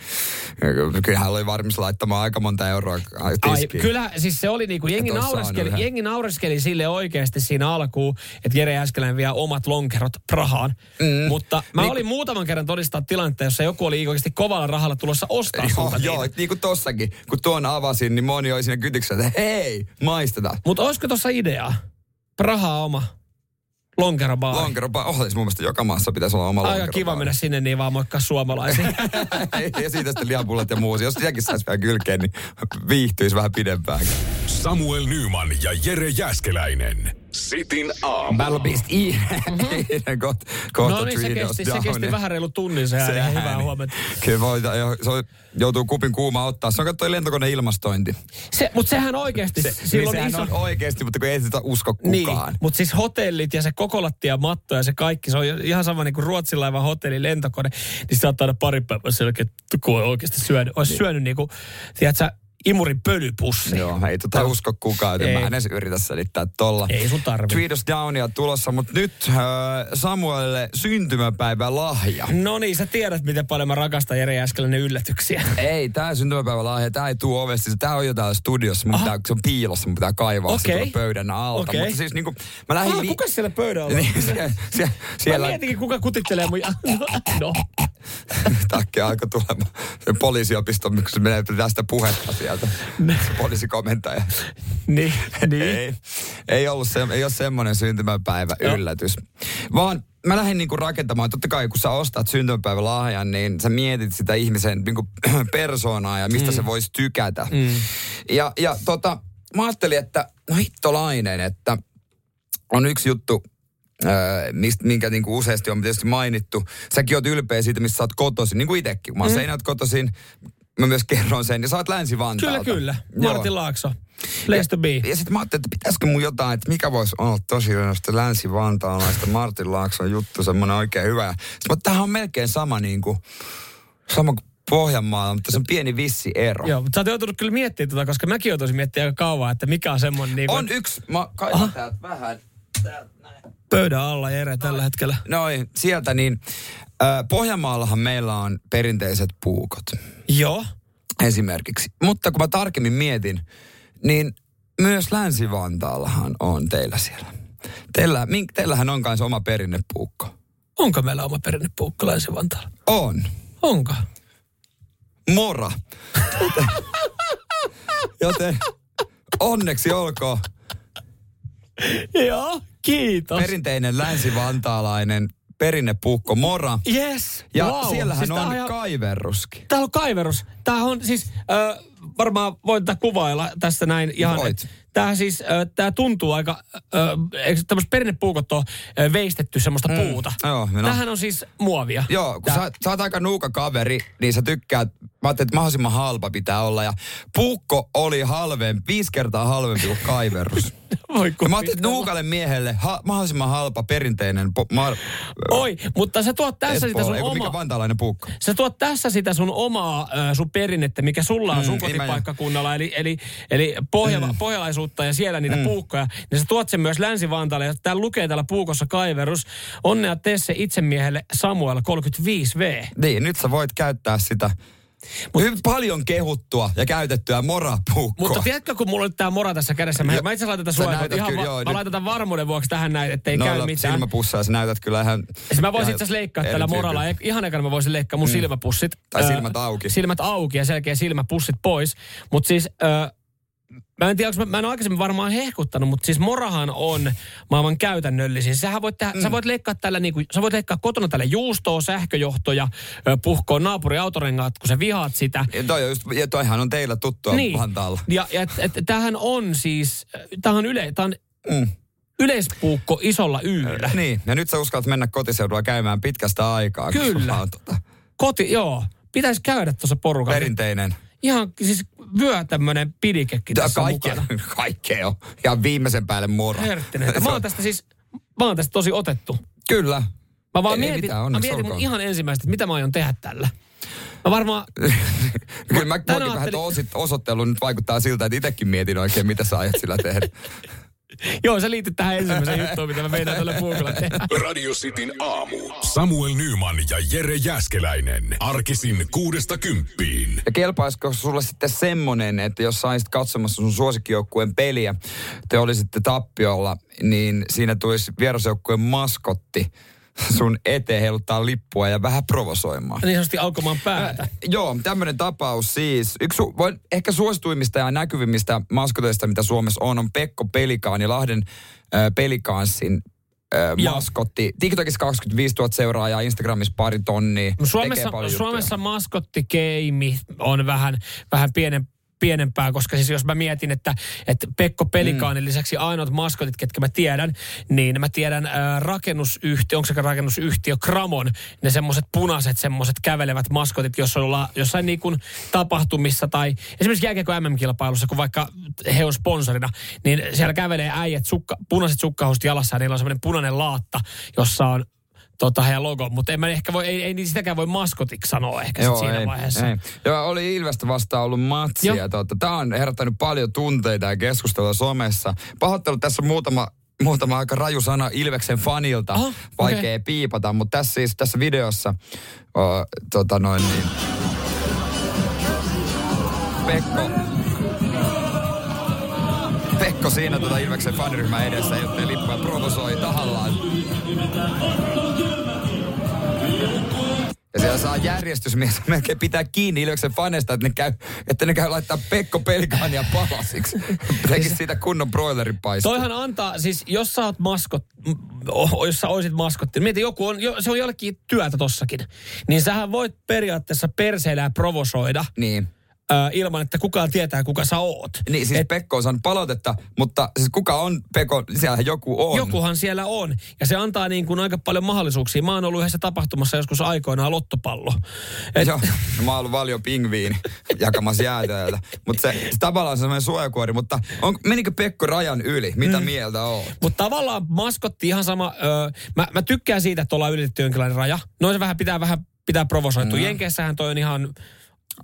[SPEAKER 2] kyllähän oli varmis laittamaan aika monta euroa
[SPEAKER 3] Ai,
[SPEAKER 2] tiskiin.
[SPEAKER 3] kyllä, siis se oli niinku, jengi, naureskeli, jengi naureskeli sille oikeasti siinä alkuun, että Jere Äskeläinen vie omat lonkerot Prahaan. Mm. Mutta mä
[SPEAKER 2] Niin-
[SPEAKER 3] olin muutaman kerran todistaa tilannetta, jossa joku oli oikeasti kovalla rahalla tulossa ostaa
[SPEAKER 2] Joo,
[SPEAKER 3] sulta
[SPEAKER 2] joo, niin kuin tossakin, kun tuon avasin, niin moni oli siinä kytyksessä, että hei, maistetaan.
[SPEAKER 3] Mutta olisiko tuossa ideaa? Prahaa oma lonkerobaari.
[SPEAKER 2] Lonkeropa, oh, siis mun mielestä joka maassa pitäisi olla oma
[SPEAKER 3] Aika
[SPEAKER 2] lonkerobaari.
[SPEAKER 3] kiva mennä sinne niin vaan moikkaa suomalaisia.
[SPEAKER 2] ja siitä sitten lihapullat ja muu. Jos sitäkin saisi vielä kylkeen, niin viihtyisi vähän pidempään.
[SPEAKER 1] Samuel Nyman ja Jere Jäskeläinen. Sitin aamu.
[SPEAKER 2] Battle Beast I. kohta kohta
[SPEAKER 3] no niin, se kesti, se kesti vähän reilu tunnin se,
[SPEAKER 2] Se
[SPEAKER 3] ääni. Hyvää huomenta.
[SPEAKER 2] Kyllä voi, jo- se joutuu kupin kuuma ottaa. Se on toi lentokone ilmastointi.
[SPEAKER 3] Se, mutta sehän oikeasti,
[SPEAKER 2] Se,
[SPEAKER 3] se,
[SPEAKER 2] niin
[SPEAKER 3] silloin
[SPEAKER 2] sehän
[SPEAKER 3] iso...
[SPEAKER 2] on oikeasti, mutta kun ei sitä usko
[SPEAKER 3] Niin,
[SPEAKER 2] kukaan.
[SPEAKER 3] mutta siis hotellit ja se koko lattia matto ja se kaikki, se on ihan sama niin kuin Ruotsin laivan hotelli, lentokone, niin se saattaa aina pari päivää selkeä, että kun on oikeasti syönyt, olisi syönyt niin kuin, tiedätkö, imurin pölypussi.
[SPEAKER 2] Joo, ei tota usko kukaan, joten
[SPEAKER 3] Ei.
[SPEAKER 2] mä en edes yritä selittää tolla.
[SPEAKER 3] Ei sun tarvi.
[SPEAKER 2] Three Doors Downia tulossa, mutta nyt äh, Samuelille syntymäpäivä lahja.
[SPEAKER 3] No niin, sä tiedät, miten paljon mä rakastan Jere Jääskeläinen yllätyksiä.
[SPEAKER 2] Ei, tää syntymäpäivä lahja, tää ei tuu ovesta. Tää on jo täällä studiossa, mun pitää, se on piilossa, mun pitää kaivaa se
[SPEAKER 3] Okei.
[SPEAKER 2] tuolla pöydän alta.
[SPEAKER 3] Okei.
[SPEAKER 2] Mutta siis niinku, mä lähdin...
[SPEAKER 3] Ah, kuka siellä pöydällä on?
[SPEAKER 2] Niin, siellä, siellä,
[SPEAKER 3] Mä mietinkin, kuka kutittelee mun... No,
[SPEAKER 2] yhtäkkiä alkoi tulemaan se poliisiopisto, kun menee tästä puhetta sieltä. Se poliisikomentaja.
[SPEAKER 3] niin, niin.
[SPEAKER 2] Ei, ei, ollut se, ei ole semmoinen syntymäpäivä
[SPEAKER 3] Joo.
[SPEAKER 2] yllätys. Vaan mä lähdin niinku rakentamaan, totta kai kun sä ostat syntymäpäivälahjan, niin sä mietit sitä ihmisen niinku persoonaa ja mistä mm. se voisi tykätä. Mm. Ja, ja tota, mä ajattelin, että no hittolainen, että on yksi juttu, mistä, minkä niinku useasti on tietysti mainittu. Säkin oot ylpeä siitä, missä sä oot kotoisin, niin kuin itsekin. Mä oon mm. Seinäjoelta kotoisin, mä myös kerron sen, ja sä oot Länsi-Vantaalta.
[SPEAKER 3] Kyllä, kyllä. Martin Laakso. Place to be.
[SPEAKER 2] Ja sitten mä ajattelin, että pitäisikö mun jotain, että mikä voisi olla tosi noista länsi-vantaalaista Martin Laakson juttu, semmoinen oikein hyvä. Sitten tämähän on melkein sama niin kuin, sama kuin Pohjanmaalla, mutta se on pieni vissi ero.
[SPEAKER 3] Joo, mutta sä oot joutunut kyllä miettimään tota, koska mäkin joutuisin miettimään aika kauan, että mikä on semmoinen niin
[SPEAKER 2] On yksi, mä kaivan täältä vähän. Täältä näin.
[SPEAKER 3] Pöydän alla Jere tällä hetkellä.
[SPEAKER 2] Noin, sieltä niin. Äh, Pohjanmaallahan meillä on perinteiset puukot
[SPEAKER 3] Joo.
[SPEAKER 2] esimerkiksi. Mutta kun mä tarkemmin mietin, niin myös Länsi-Vantaallahan on teillä siellä. Teillä, mink, teillähän on kanssa oma perinnepuukko.
[SPEAKER 3] Onko meillä oma perinnepuukko Länsi-Vantaalla?
[SPEAKER 2] On.
[SPEAKER 3] Onko?
[SPEAKER 2] Mora. Joten, joten onneksi olkoon
[SPEAKER 3] Joo, kiitos.
[SPEAKER 2] perinteinen länsi-vantaalainen perinnepuukko Mora.
[SPEAKER 3] Yes.
[SPEAKER 2] Ja
[SPEAKER 3] wow.
[SPEAKER 2] siellähän
[SPEAKER 3] Siis
[SPEAKER 2] on
[SPEAKER 3] ihan-
[SPEAKER 2] kaiverruskin.
[SPEAKER 3] Täällä on kaiverus. Tää on siis, äh, varmaan voin tätä kuvailla tässä näin ihan.
[SPEAKER 2] Voit.
[SPEAKER 3] Tää siis, äh, tää tuntuu aika, äh, eikö tämmöiset perinnepuukot ole äh, veistetty semmoista mm. puuta.
[SPEAKER 2] joo, no.
[SPEAKER 3] Tämähän on siis muovia.
[SPEAKER 2] Joo, kun
[SPEAKER 3] Tää-
[SPEAKER 2] sä, sä oot aika nuuka kaveri, niin sä tykkäät, mä ajattelin, että mahdollisimman halpa pitää olla. Ja puukko oli halvempi, viisi kertaa halvempi kuin kaiverus.
[SPEAKER 3] Voi
[SPEAKER 2] mä ajattelin, nuukalle miehelle ha, mahdollisimman halpa perinteinen po, mar,
[SPEAKER 3] Oi, mutta sä tuot tässä sitä sun
[SPEAKER 2] kun mikä
[SPEAKER 3] omaa...
[SPEAKER 2] vantaalainen puukko.
[SPEAKER 3] Sä tuot tässä sitä sun omaa äh, sun perinnettä, mikä sulla on
[SPEAKER 2] Mm,
[SPEAKER 3] sun kotipaikkakunnalla, eli, eli, eli pohja, mm. pohjalaisuutta ja siellä niitä mm. puukkoja, niin sä tuot sen myös Länsi-Vantaalle. Ja täällä lukee täällä puukossa kaiverus. Onnea tee se itsemiehelle Samuel 35V.
[SPEAKER 2] Niin, nyt sä voit käyttää sitä Mut, hyvin paljon kehuttua ja käytettyä morapuukkoa.
[SPEAKER 3] Mutta tiedätkö, kun mulla on nyt tää mora tässä kädessä, mä,
[SPEAKER 2] Jo,
[SPEAKER 3] mä itse laitan tätä suojaa, ihan
[SPEAKER 2] kyllä,
[SPEAKER 3] va-
[SPEAKER 2] joo,
[SPEAKER 3] mä laitan tämän varmuuden vuoksi tähän näin, ettei käy
[SPEAKER 2] Noilla
[SPEAKER 3] mitään.
[SPEAKER 2] silmäpusseja sä näytät kyllä ihan...
[SPEAKER 3] Siis mä voisin itse asiassa leikkaa tällä moralla. Ihan ekana mä voisin leikkaa mun mm. silmäpussit.
[SPEAKER 2] Tai silmät auki.
[SPEAKER 3] Silmät auki ja selkeä silmäpussit pois. Mutta siis, ö, mä en tiedä, onko mä, mä en aikaisemmin varmaan hehkuttanut, mutta siis morahan on maailman käytännöllisin. Sähän voit tehdä, mm. sä voit leikkaa tällä niinku, sä voit leikkaa kotona tällä juustoa, sähköjohtoja, puhkoa naapuri autorengaat, kun sä vihaat sitä.
[SPEAKER 2] Ja, toi on just, ja toihan on teillä tuttua
[SPEAKER 3] Niin.
[SPEAKER 2] Vantaalla.
[SPEAKER 3] Ja, ja et, et, tämähän on siis, tämähän on, yle, tää on
[SPEAKER 2] Mm.
[SPEAKER 3] yleispuukko isolla yllä.
[SPEAKER 2] Niin, ja nyt sä uskallat mennä kotiseudulla käymään pitkästä aikaa.
[SPEAKER 3] Kyllä.
[SPEAKER 2] tota,
[SPEAKER 3] Koti, joo. Pitäisi käydä tuossa porukalla.
[SPEAKER 2] perinteinen.
[SPEAKER 3] Ihan siis vyö tämmönen pidikekin
[SPEAKER 2] Tää
[SPEAKER 3] tässä
[SPEAKER 2] kaikkea,
[SPEAKER 3] mukana.
[SPEAKER 2] kaikkea on. Ja viimeisen päälle mora.
[SPEAKER 3] Herttinen. Mä
[SPEAKER 2] on-
[SPEAKER 3] oon tästä siis, mä oon tästä tosi otettu.
[SPEAKER 2] Kyllä.
[SPEAKER 3] Mä vaan
[SPEAKER 2] Ei
[SPEAKER 3] mietin,
[SPEAKER 2] mitään,
[SPEAKER 3] mä mietin mun ihan ensimmäistä, että mitä mä aion tehdä tällä. Mä varmaan,
[SPEAKER 2] Kyllä mä
[SPEAKER 3] tänään
[SPEAKER 2] vähän osit, osoittelu nyt vaikuttaa siltä, että itsekin mietin oikein, mitä sä aiot sillä tehdä.
[SPEAKER 3] joo se liittyy tähän ensimmäiseen juttuun, mitä mä meinaan tällä puukolla tehdä.
[SPEAKER 1] Radio Cityn aamu. Samuel Nyman ja Jere Jäskeläinen. Arkisin kuudesta kymppiin.
[SPEAKER 2] Ja kelpaisiko sulle sitten semmonen, että jos saisit katsomassa sun suosikkijoukkueen peliä, te olisitte tappiolla, niin siinä tulisi vierasjoukkueen maskotti sun eteen heiluttaa lippua ja vähän provosoimaan.
[SPEAKER 3] Niin sanotusti aukomaan päätä.
[SPEAKER 2] Äh, joo, tämmöinen tapaus siis. Yksi su- voi, ehkä suosituimmista ja näkyvimmistä maskoteista, mitä Suomessa on, on Pekko Pelikaani, Lahden äh, Pelikanssin äh, maskotti. TikTokissa 25 000 seuraajaa, Instagramissa pari tonnia.
[SPEAKER 3] No Suomessa, Suomessa maskottikeimi on vähän, vähän pienen, pienempää, koska siis jos mä mietin, että, että Pekko Pelikaanin mm. lisäksi ainoat maskotit, ketkä mä tiedän, niin mä tiedän ää, rakennusyhtiö, onko se rakennusyhtiö Kramon, ne semmoiset punaiset semmoiset kävelevät maskotit, jos ollaan jossain niin kuin tapahtumissa tai esimerkiksi jääkiekko MM-kilpailussa, kun vaikka he on sponsorina, niin siellä kävelee äijät sukka, punaiset sukkahousut jalassa ja niillä on semmoinen punainen laatta, jossa on tota, heidän logo, mutta en mä ehkä voi, ei, ei niin sitäkään voi maskotiksi sanoa ehkä sit siinä
[SPEAKER 2] ei,
[SPEAKER 3] vaiheessa.
[SPEAKER 2] Ei. Joo, oli Ilvestä vastaan ollut matsi
[SPEAKER 3] Joo.
[SPEAKER 2] ja tota, tämä on herättänyt paljon tunteita ja keskustelua somessa. Pahoittelu tässä muutama muutama aika raju sana Ilveksen fanilta.
[SPEAKER 3] Aha,
[SPEAKER 2] Vaikea piipata, mutta tässä siis tässä videossa o, tota noin niin, Pekko Pekko siinä tota Ilveksen faniryhmän edessä ei lippua ja provosoi tahallaan. Ja siellä saa järjestysmies melkein pitää kiinni Ilveksen faneista, että ne käy, että ne käy laittaa Pekko Pelikaania palasiksi. Tekisi siitä kunnon broileripaista.
[SPEAKER 3] Toihan antaa, siis jos sä oot maskot, jos sä oisit maskotti, niin mieti joku on, jo, se on jollekin työtä tossakin, niin sähän voit periaatteessa perseillä ja provosoida
[SPEAKER 2] Niin.
[SPEAKER 3] Ö, ilman, että kukaan tietää, kuka sä oot.
[SPEAKER 2] Niin, siis
[SPEAKER 3] Et
[SPEAKER 2] Pekko on saanut palautetta, mutta siis kuka on Pekko, siellähän joku on.
[SPEAKER 3] Jokuhan siellä on. Ja se antaa niin kuin aika paljon mahdollisuuksia. Mä oon ollut yhdessä tapahtumassa joskus aikoinaan lottopallo. Et,
[SPEAKER 2] Joo, mä oon ollut paljon pingviini jakamassa jäätöitä. Mutta se, se tavallaan on semmoinen suojakuori, mutta on, menikö Pekko rajan yli? Mitä mm. mieltä on?
[SPEAKER 3] Mutta tavallaan maskotti ihan sama. Öö, mä, mä tykkään siitä, että ollaan ylitetty jonkinlainen raja. Noin se vähän pitää vähän pitää provosoitua. Mm. Jenkeissähän toi on ihan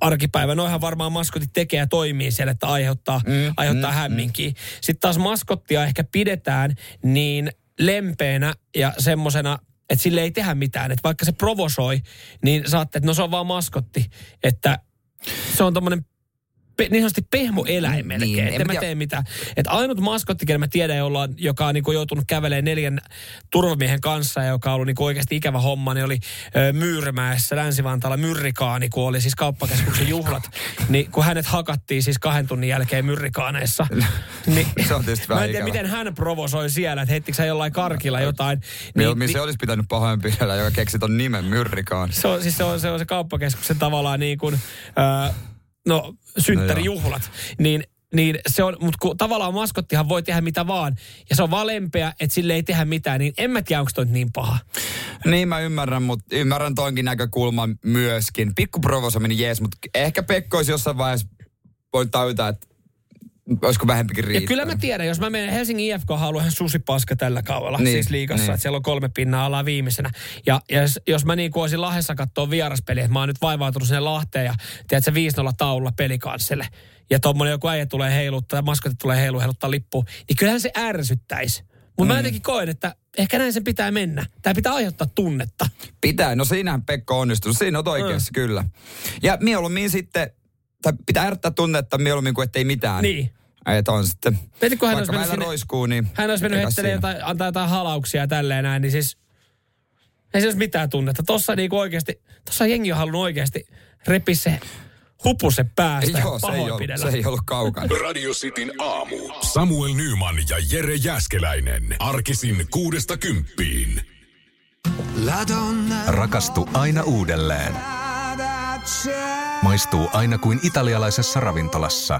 [SPEAKER 3] arkipäivä. Noihan varmaan maskotit tekee ja toimii siellä, että aiheuttaa, mm, aiheuttaa mm, hämminkiä. Mm. Sitten taas maskottia ehkä pidetään niin lempeänä ja semmosena, että sille ei tehdä mitään. Että vaikka se provosoi, niin saatte, että no se on vaan maskotti. Että se on tommonen pe, niin sanotusti pehmoeläin melkein.
[SPEAKER 2] Niin,
[SPEAKER 3] Niin,
[SPEAKER 2] en
[SPEAKER 3] en mä
[SPEAKER 2] tiedä-
[SPEAKER 3] tee mitään. Että ainut maskotti, kenen mä tiedän, jolla on, joka on niin joutunut kävelemään neljän turvamiehen kanssa, ja joka on ollut niin oikeasti ikävä homma, niin oli ö, Myyrmäessä Länsi-Vantaalla Myrrikaani, kun oli siis kauppakeskuksen juhlat. niin kun hänet hakattiin siis kahden tunnin jälkeen Myrrikaaneissa. niin,
[SPEAKER 2] Se on tietysti
[SPEAKER 3] Mä
[SPEAKER 2] vähän
[SPEAKER 3] en tiedä,
[SPEAKER 2] ikävä.
[SPEAKER 3] miten hän provosoi siellä, että heittikö hän jollain karkilla jotain.
[SPEAKER 2] Niin, niin, se olisi pitänyt pahoinpidellä, joka keksi ton nimen Myrrikaan.
[SPEAKER 3] se on, siis se on, se on se kauppakeskuksen tavallaan niin kuin, öö, no synttärijuhlat. niin, niin se on, mutta kun tavallaan maskottihan voi tehdä mitä vaan, ja se on vaan lempeä, että sille ei tehdä mitään, niin en mä tiedä, onko toi niin paha.
[SPEAKER 2] Niin mä ymmärrän, mutta ymmärrän toinkin näkökulman myöskin. Pikku provosaminen jees, mutta ehkä Pekko olisi jossain vaiheessa voinut tajuta, että olisiko vähempikin
[SPEAKER 3] Ja
[SPEAKER 2] riittänyt.
[SPEAKER 3] kyllä mä tiedän, jos mä menen Helsingin IFK haluan susipaska tällä kaudella,
[SPEAKER 2] Niin,
[SPEAKER 3] siis liigassa,
[SPEAKER 2] niin.
[SPEAKER 3] että siellä on kolme pinnaa alaa viimeisenä. Ja, ja jos, jos mä niin kuin Lahdessa katsoa vieraspeliä, että mä oon nyt vaivautunut sinne Lahteen ja tiedätkö, 5-0 taululla pelikansselle. Ja tuommoinen joku äijä tulee heiluttaa, ja maskotti tulee heilu, heiluttaa lippu, niin kyllähän se ärsyttäisi. Mutta mm. mä jotenkin koen, että ehkä näin sen pitää mennä. Tämä pitää aiheuttaa tunnetta.
[SPEAKER 2] Pitää, no siinähän Pekko onnistuu. Siinä on oikeassa, mm. kyllä. Ja mieluummin sitten, tai pitää herättää tunnetta mieluummin kuin ettei mitään.
[SPEAKER 3] Niin.
[SPEAKER 2] Että on sitten,
[SPEAKER 3] Mietin, kun hän
[SPEAKER 2] vaikka
[SPEAKER 3] olisi mennyt sinne-
[SPEAKER 2] roiskuu, niin...
[SPEAKER 3] Hän olisi mennyt
[SPEAKER 2] siinä.
[SPEAKER 3] jotain, antaa jotain halauksia ja tälleen näin, niin siis ei se olisi mitään tunnetta. Tossa niinku oikeasti, tossa jengi on halunnut oikeasti repiä se hupuse päästä
[SPEAKER 2] Joo, se ei, ollut, se ei ollut kaukana.
[SPEAKER 1] Radio Cityn aamu. Samuel Nyman ja Jere Jäskeläinen. Arkisin kuudesta kymppiin.
[SPEAKER 5] Rakastu aina uudelleen. Maistuu aina kuin italialaisessa ravintolassa.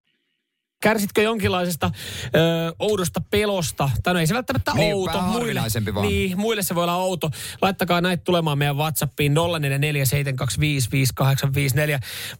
[SPEAKER 3] Kärsitkö jonkinlaisesta ö, oudosta pelosta? Tai no ei se välttämättä
[SPEAKER 2] Niin,
[SPEAKER 3] outo.
[SPEAKER 2] harvinaisempi vaan.
[SPEAKER 3] Niin, muille se voi olla outo. Laittakaa näitä tulemaan meidän WhatsAppiin 0447255854.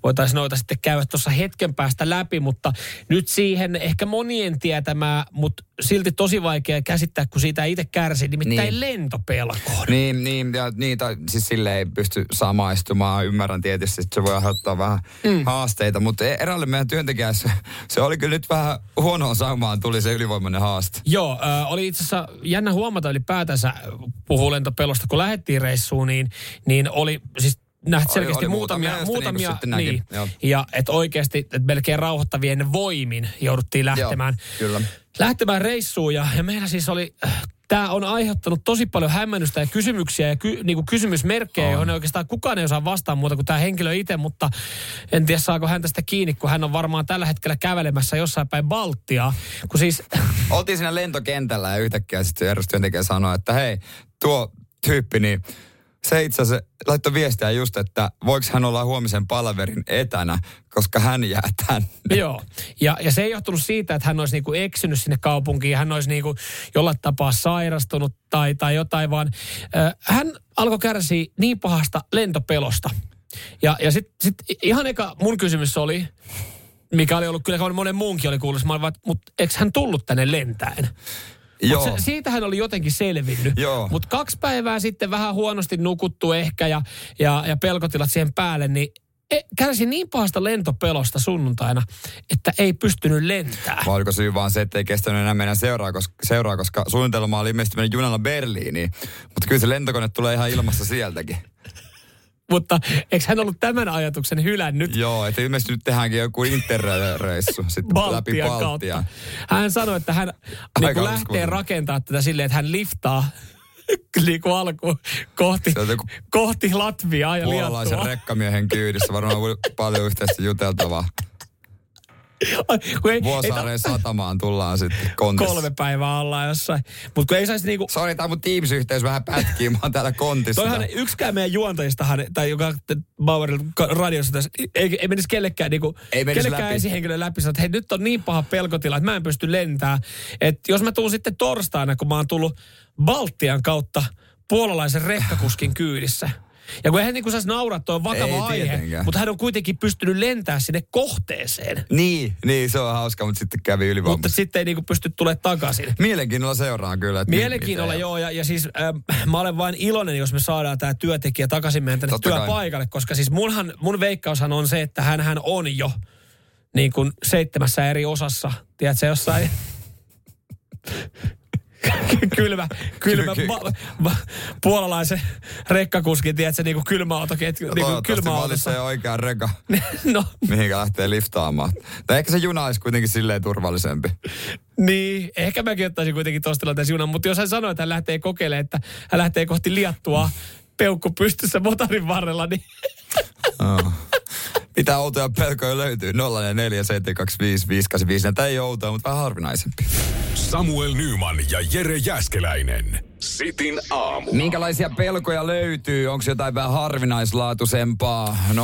[SPEAKER 3] Voitaisiin noita sitten käydä tuossa hetken päästä läpi, mutta nyt siihen ehkä monien tietämää, mutta silti tosi vaikea käsittää, kun siitä itse kärsi. Nimittäin
[SPEAKER 2] Niin.
[SPEAKER 3] lentopelkoon.
[SPEAKER 2] Niin, niin, ja niitä siis sille ei pysty samaistumaan. Ymmärrän tietysti, että se voi aiheuttaa vähän mm. haasteita, mutta e- eräälle meidän työntekijässä se oli kyllä nyt vähän huonoa saumaan tuli se ylivoimainen haaste.
[SPEAKER 3] Joo, äh, oli itse asiassa jännä huomata ylipäätänsä puhuu lentopelosta, kun lähdettiin reissuun, niin, niin oli siis nähty
[SPEAKER 2] Oli-
[SPEAKER 3] selkeästi
[SPEAKER 2] oli muutamia,
[SPEAKER 3] muutamia,
[SPEAKER 2] josta
[SPEAKER 3] muutamia
[SPEAKER 2] näki,
[SPEAKER 3] niin,
[SPEAKER 2] joo.
[SPEAKER 3] ja että oikeasti että melkein rauhoittavien voimin jouduttiin lähtemään.
[SPEAKER 2] Joo, kyllä.
[SPEAKER 3] Lähtemään reissuun ja, ja meillä siis oli, tämä on aiheuttanut tosi paljon hämmennystä ja kysymyksiä ja ky, niin kuin kysymysmerkkejä,
[SPEAKER 2] On.
[SPEAKER 3] johon ei oikeastaan kukaan ei osaa vastaa muuta kuin tämä henkilö itse, mutta en tiedä saako hän tästä kiinni, kun hän on varmaan tällä hetkellä kävelemässä jossain päin Baltiaa, kun siis
[SPEAKER 2] Oltiin siinä lentokentällä ja yhtäkkiä sitten järjestötyöntekijä sanoi, että hei, tuo tyyppi, niin se itse asiassa laittoi viestiä just, että voiko hän olla huomisen palaverin etänä, koska hän jää tänne.
[SPEAKER 3] Joo, ja, ja se ei johtunut siitä, että hän olisi niinku eksynyt sinne kaupunkiin, hän olisi niinku jollain tapaa sairastunut tai, tai jotain, vaan äh, hän alkoi kärsiä niin pahasta lentopelosta. Ja, ja sitten sit ihan eka mun kysymys oli, mikä oli ollut kyllä monen muunkin oli kuullut, mutta eikö hän tullut tänne lentäen?
[SPEAKER 2] Joo.
[SPEAKER 3] Mut se, siitä hän oli jotenkin selvinnyt. Mutta kaksi päivää sitten vähän huonosti nukuttu ehkä ja, ja, ja pelkotilat siihen päälle, niin e, kärsi niin pahasta lentopelosta sunnuntaina, että ei pystynyt lentämään.
[SPEAKER 2] Vai oliko syy vaan se, että ei kestänyt enää meidän seuraa, koska, seuraa, koska suunnitelma oli ilmeisesti mennä junalla Berliiniin. Mutta kyllä se lentokone tulee ihan ilmassa sieltäkin.
[SPEAKER 3] Mutta eikö hän ollut tämän ajatuksen hylännyt
[SPEAKER 2] Joo, että ilmeisesti nyt tehdäänkin joku interreissu sitten läpi
[SPEAKER 3] Baltian
[SPEAKER 2] Baltiaa.
[SPEAKER 3] kautta? Hän sanoi, että hän niin
[SPEAKER 2] Aika
[SPEAKER 3] lähtee rakentaa tätä silleen, että hän liftaa niin kuin alkuun kohti,
[SPEAKER 2] joku
[SPEAKER 3] kohti Latviaa ja
[SPEAKER 2] puolalaisen
[SPEAKER 3] Liattua.
[SPEAKER 2] rekkamiehen kyydissä. Varmaan paljon yhteistä juteltavaa.
[SPEAKER 3] Ei-
[SPEAKER 2] Vuosaareen satamaan tullaan sitten kontissa.
[SPEAKER 3] Kolme päivää ollaan jossain. Mutta kun ei saisi niinku...
[SPEAKER 2] Sori, tää mun Teams-yhteys vähän pätkii, mä oon täällä kontissa.
[SPEAKER 3] Toihan yksikään meidän juontajistahan, tai joka Bauerilla radiossa tässä, ei, ei menisi kellekään, niinku,
[SPEAKER 2] Ei menisi
[SPEAKER 3] kellekään
[SPEAKER 2] läpi.
[SPEAKER 3] esihenkilön läpi, sanoo, että hei nyt on niin paha pelkotila, että mä en pysty lentää. Että jos mä tuun sitten torstaina, kun mä oon tullut Baltian kautta puolalaisen rekkakuskin kyydissä. Ja kun eihän niin kuin saisi nauraa, toi on vakava
[SPEAKER 2] Ei
[SPEAKER 3] aihe,
[SPEAKER 2] tietenkään.
[SPEAKER 3] mutta hän on kuitenkin pystynyt lentää sinne kohteeseen.
[SPEAKER 2] Niin, niin, se on hauska, mutta sitten kävi
[SPEAKER 3] Mutta
[SPEAKER 2] ylivoimaisesti.
[SPEAKER 3] sitten ei niin kuin pysty tulemaan takaisin.
[SPEAKER 2] Mielenkiinnolla seuraan kyllä. että
[SPEAKER 3] Mielenkiinnolla joo, ja, ja siis äh, mä olen vain iloinen, jos me saadaan tämä työntekijä takaisin meidän tänne
[SPEAKER 2] Totta kai.
[SPEAKER 3] työpaikalle, koska siis munhan, mun veikkaushan on se, että hän on jo niin kuin seitsemässä eri osassa, tiedätkö, jossain kylmä, kylmä
[SPEAKER 2] Ky-
[SPEAKER 3] va, va, puolalaisen rekkakuskin, tiedätkö, niin kuin kylmäautoketju, niin kuin
[SPEAKER 2] Toivottavasti
[SPEAKER 3] kylmäautossa.
[SPEAKER 2] valitsee oikean rekan,
[SPEAKER 3] No,
[SPEAKER 2] mihinkä lähtee liftaamaan. Tai ehkä se juna olisi kuitenkin silleen turvallisempi.
[SPEAKER 3] Niin, ehkä mäkin ottaisin kuitenkin tuosta tilanteessa junan, mutta jos hän sanoo, että hän lähtee kokeilemaan, että hän lähtee kohti liattua peukku pystyssä motorin varrella, niin
[SPEAKER 2] Oh. Mitä outoja pelkoja löytyy? 0447255854. Tämä ei ole outoa, mutta vähän harvinaisempi.
[SPEAKER 1] Samuel Nyman ja Jere Jäskeläinen. Sitin aamu.
[SPEAKER 2] Minkälaisia pelkoja löytyy? Onko jotain vähän harvinaislaatuisempaa? 0447255854.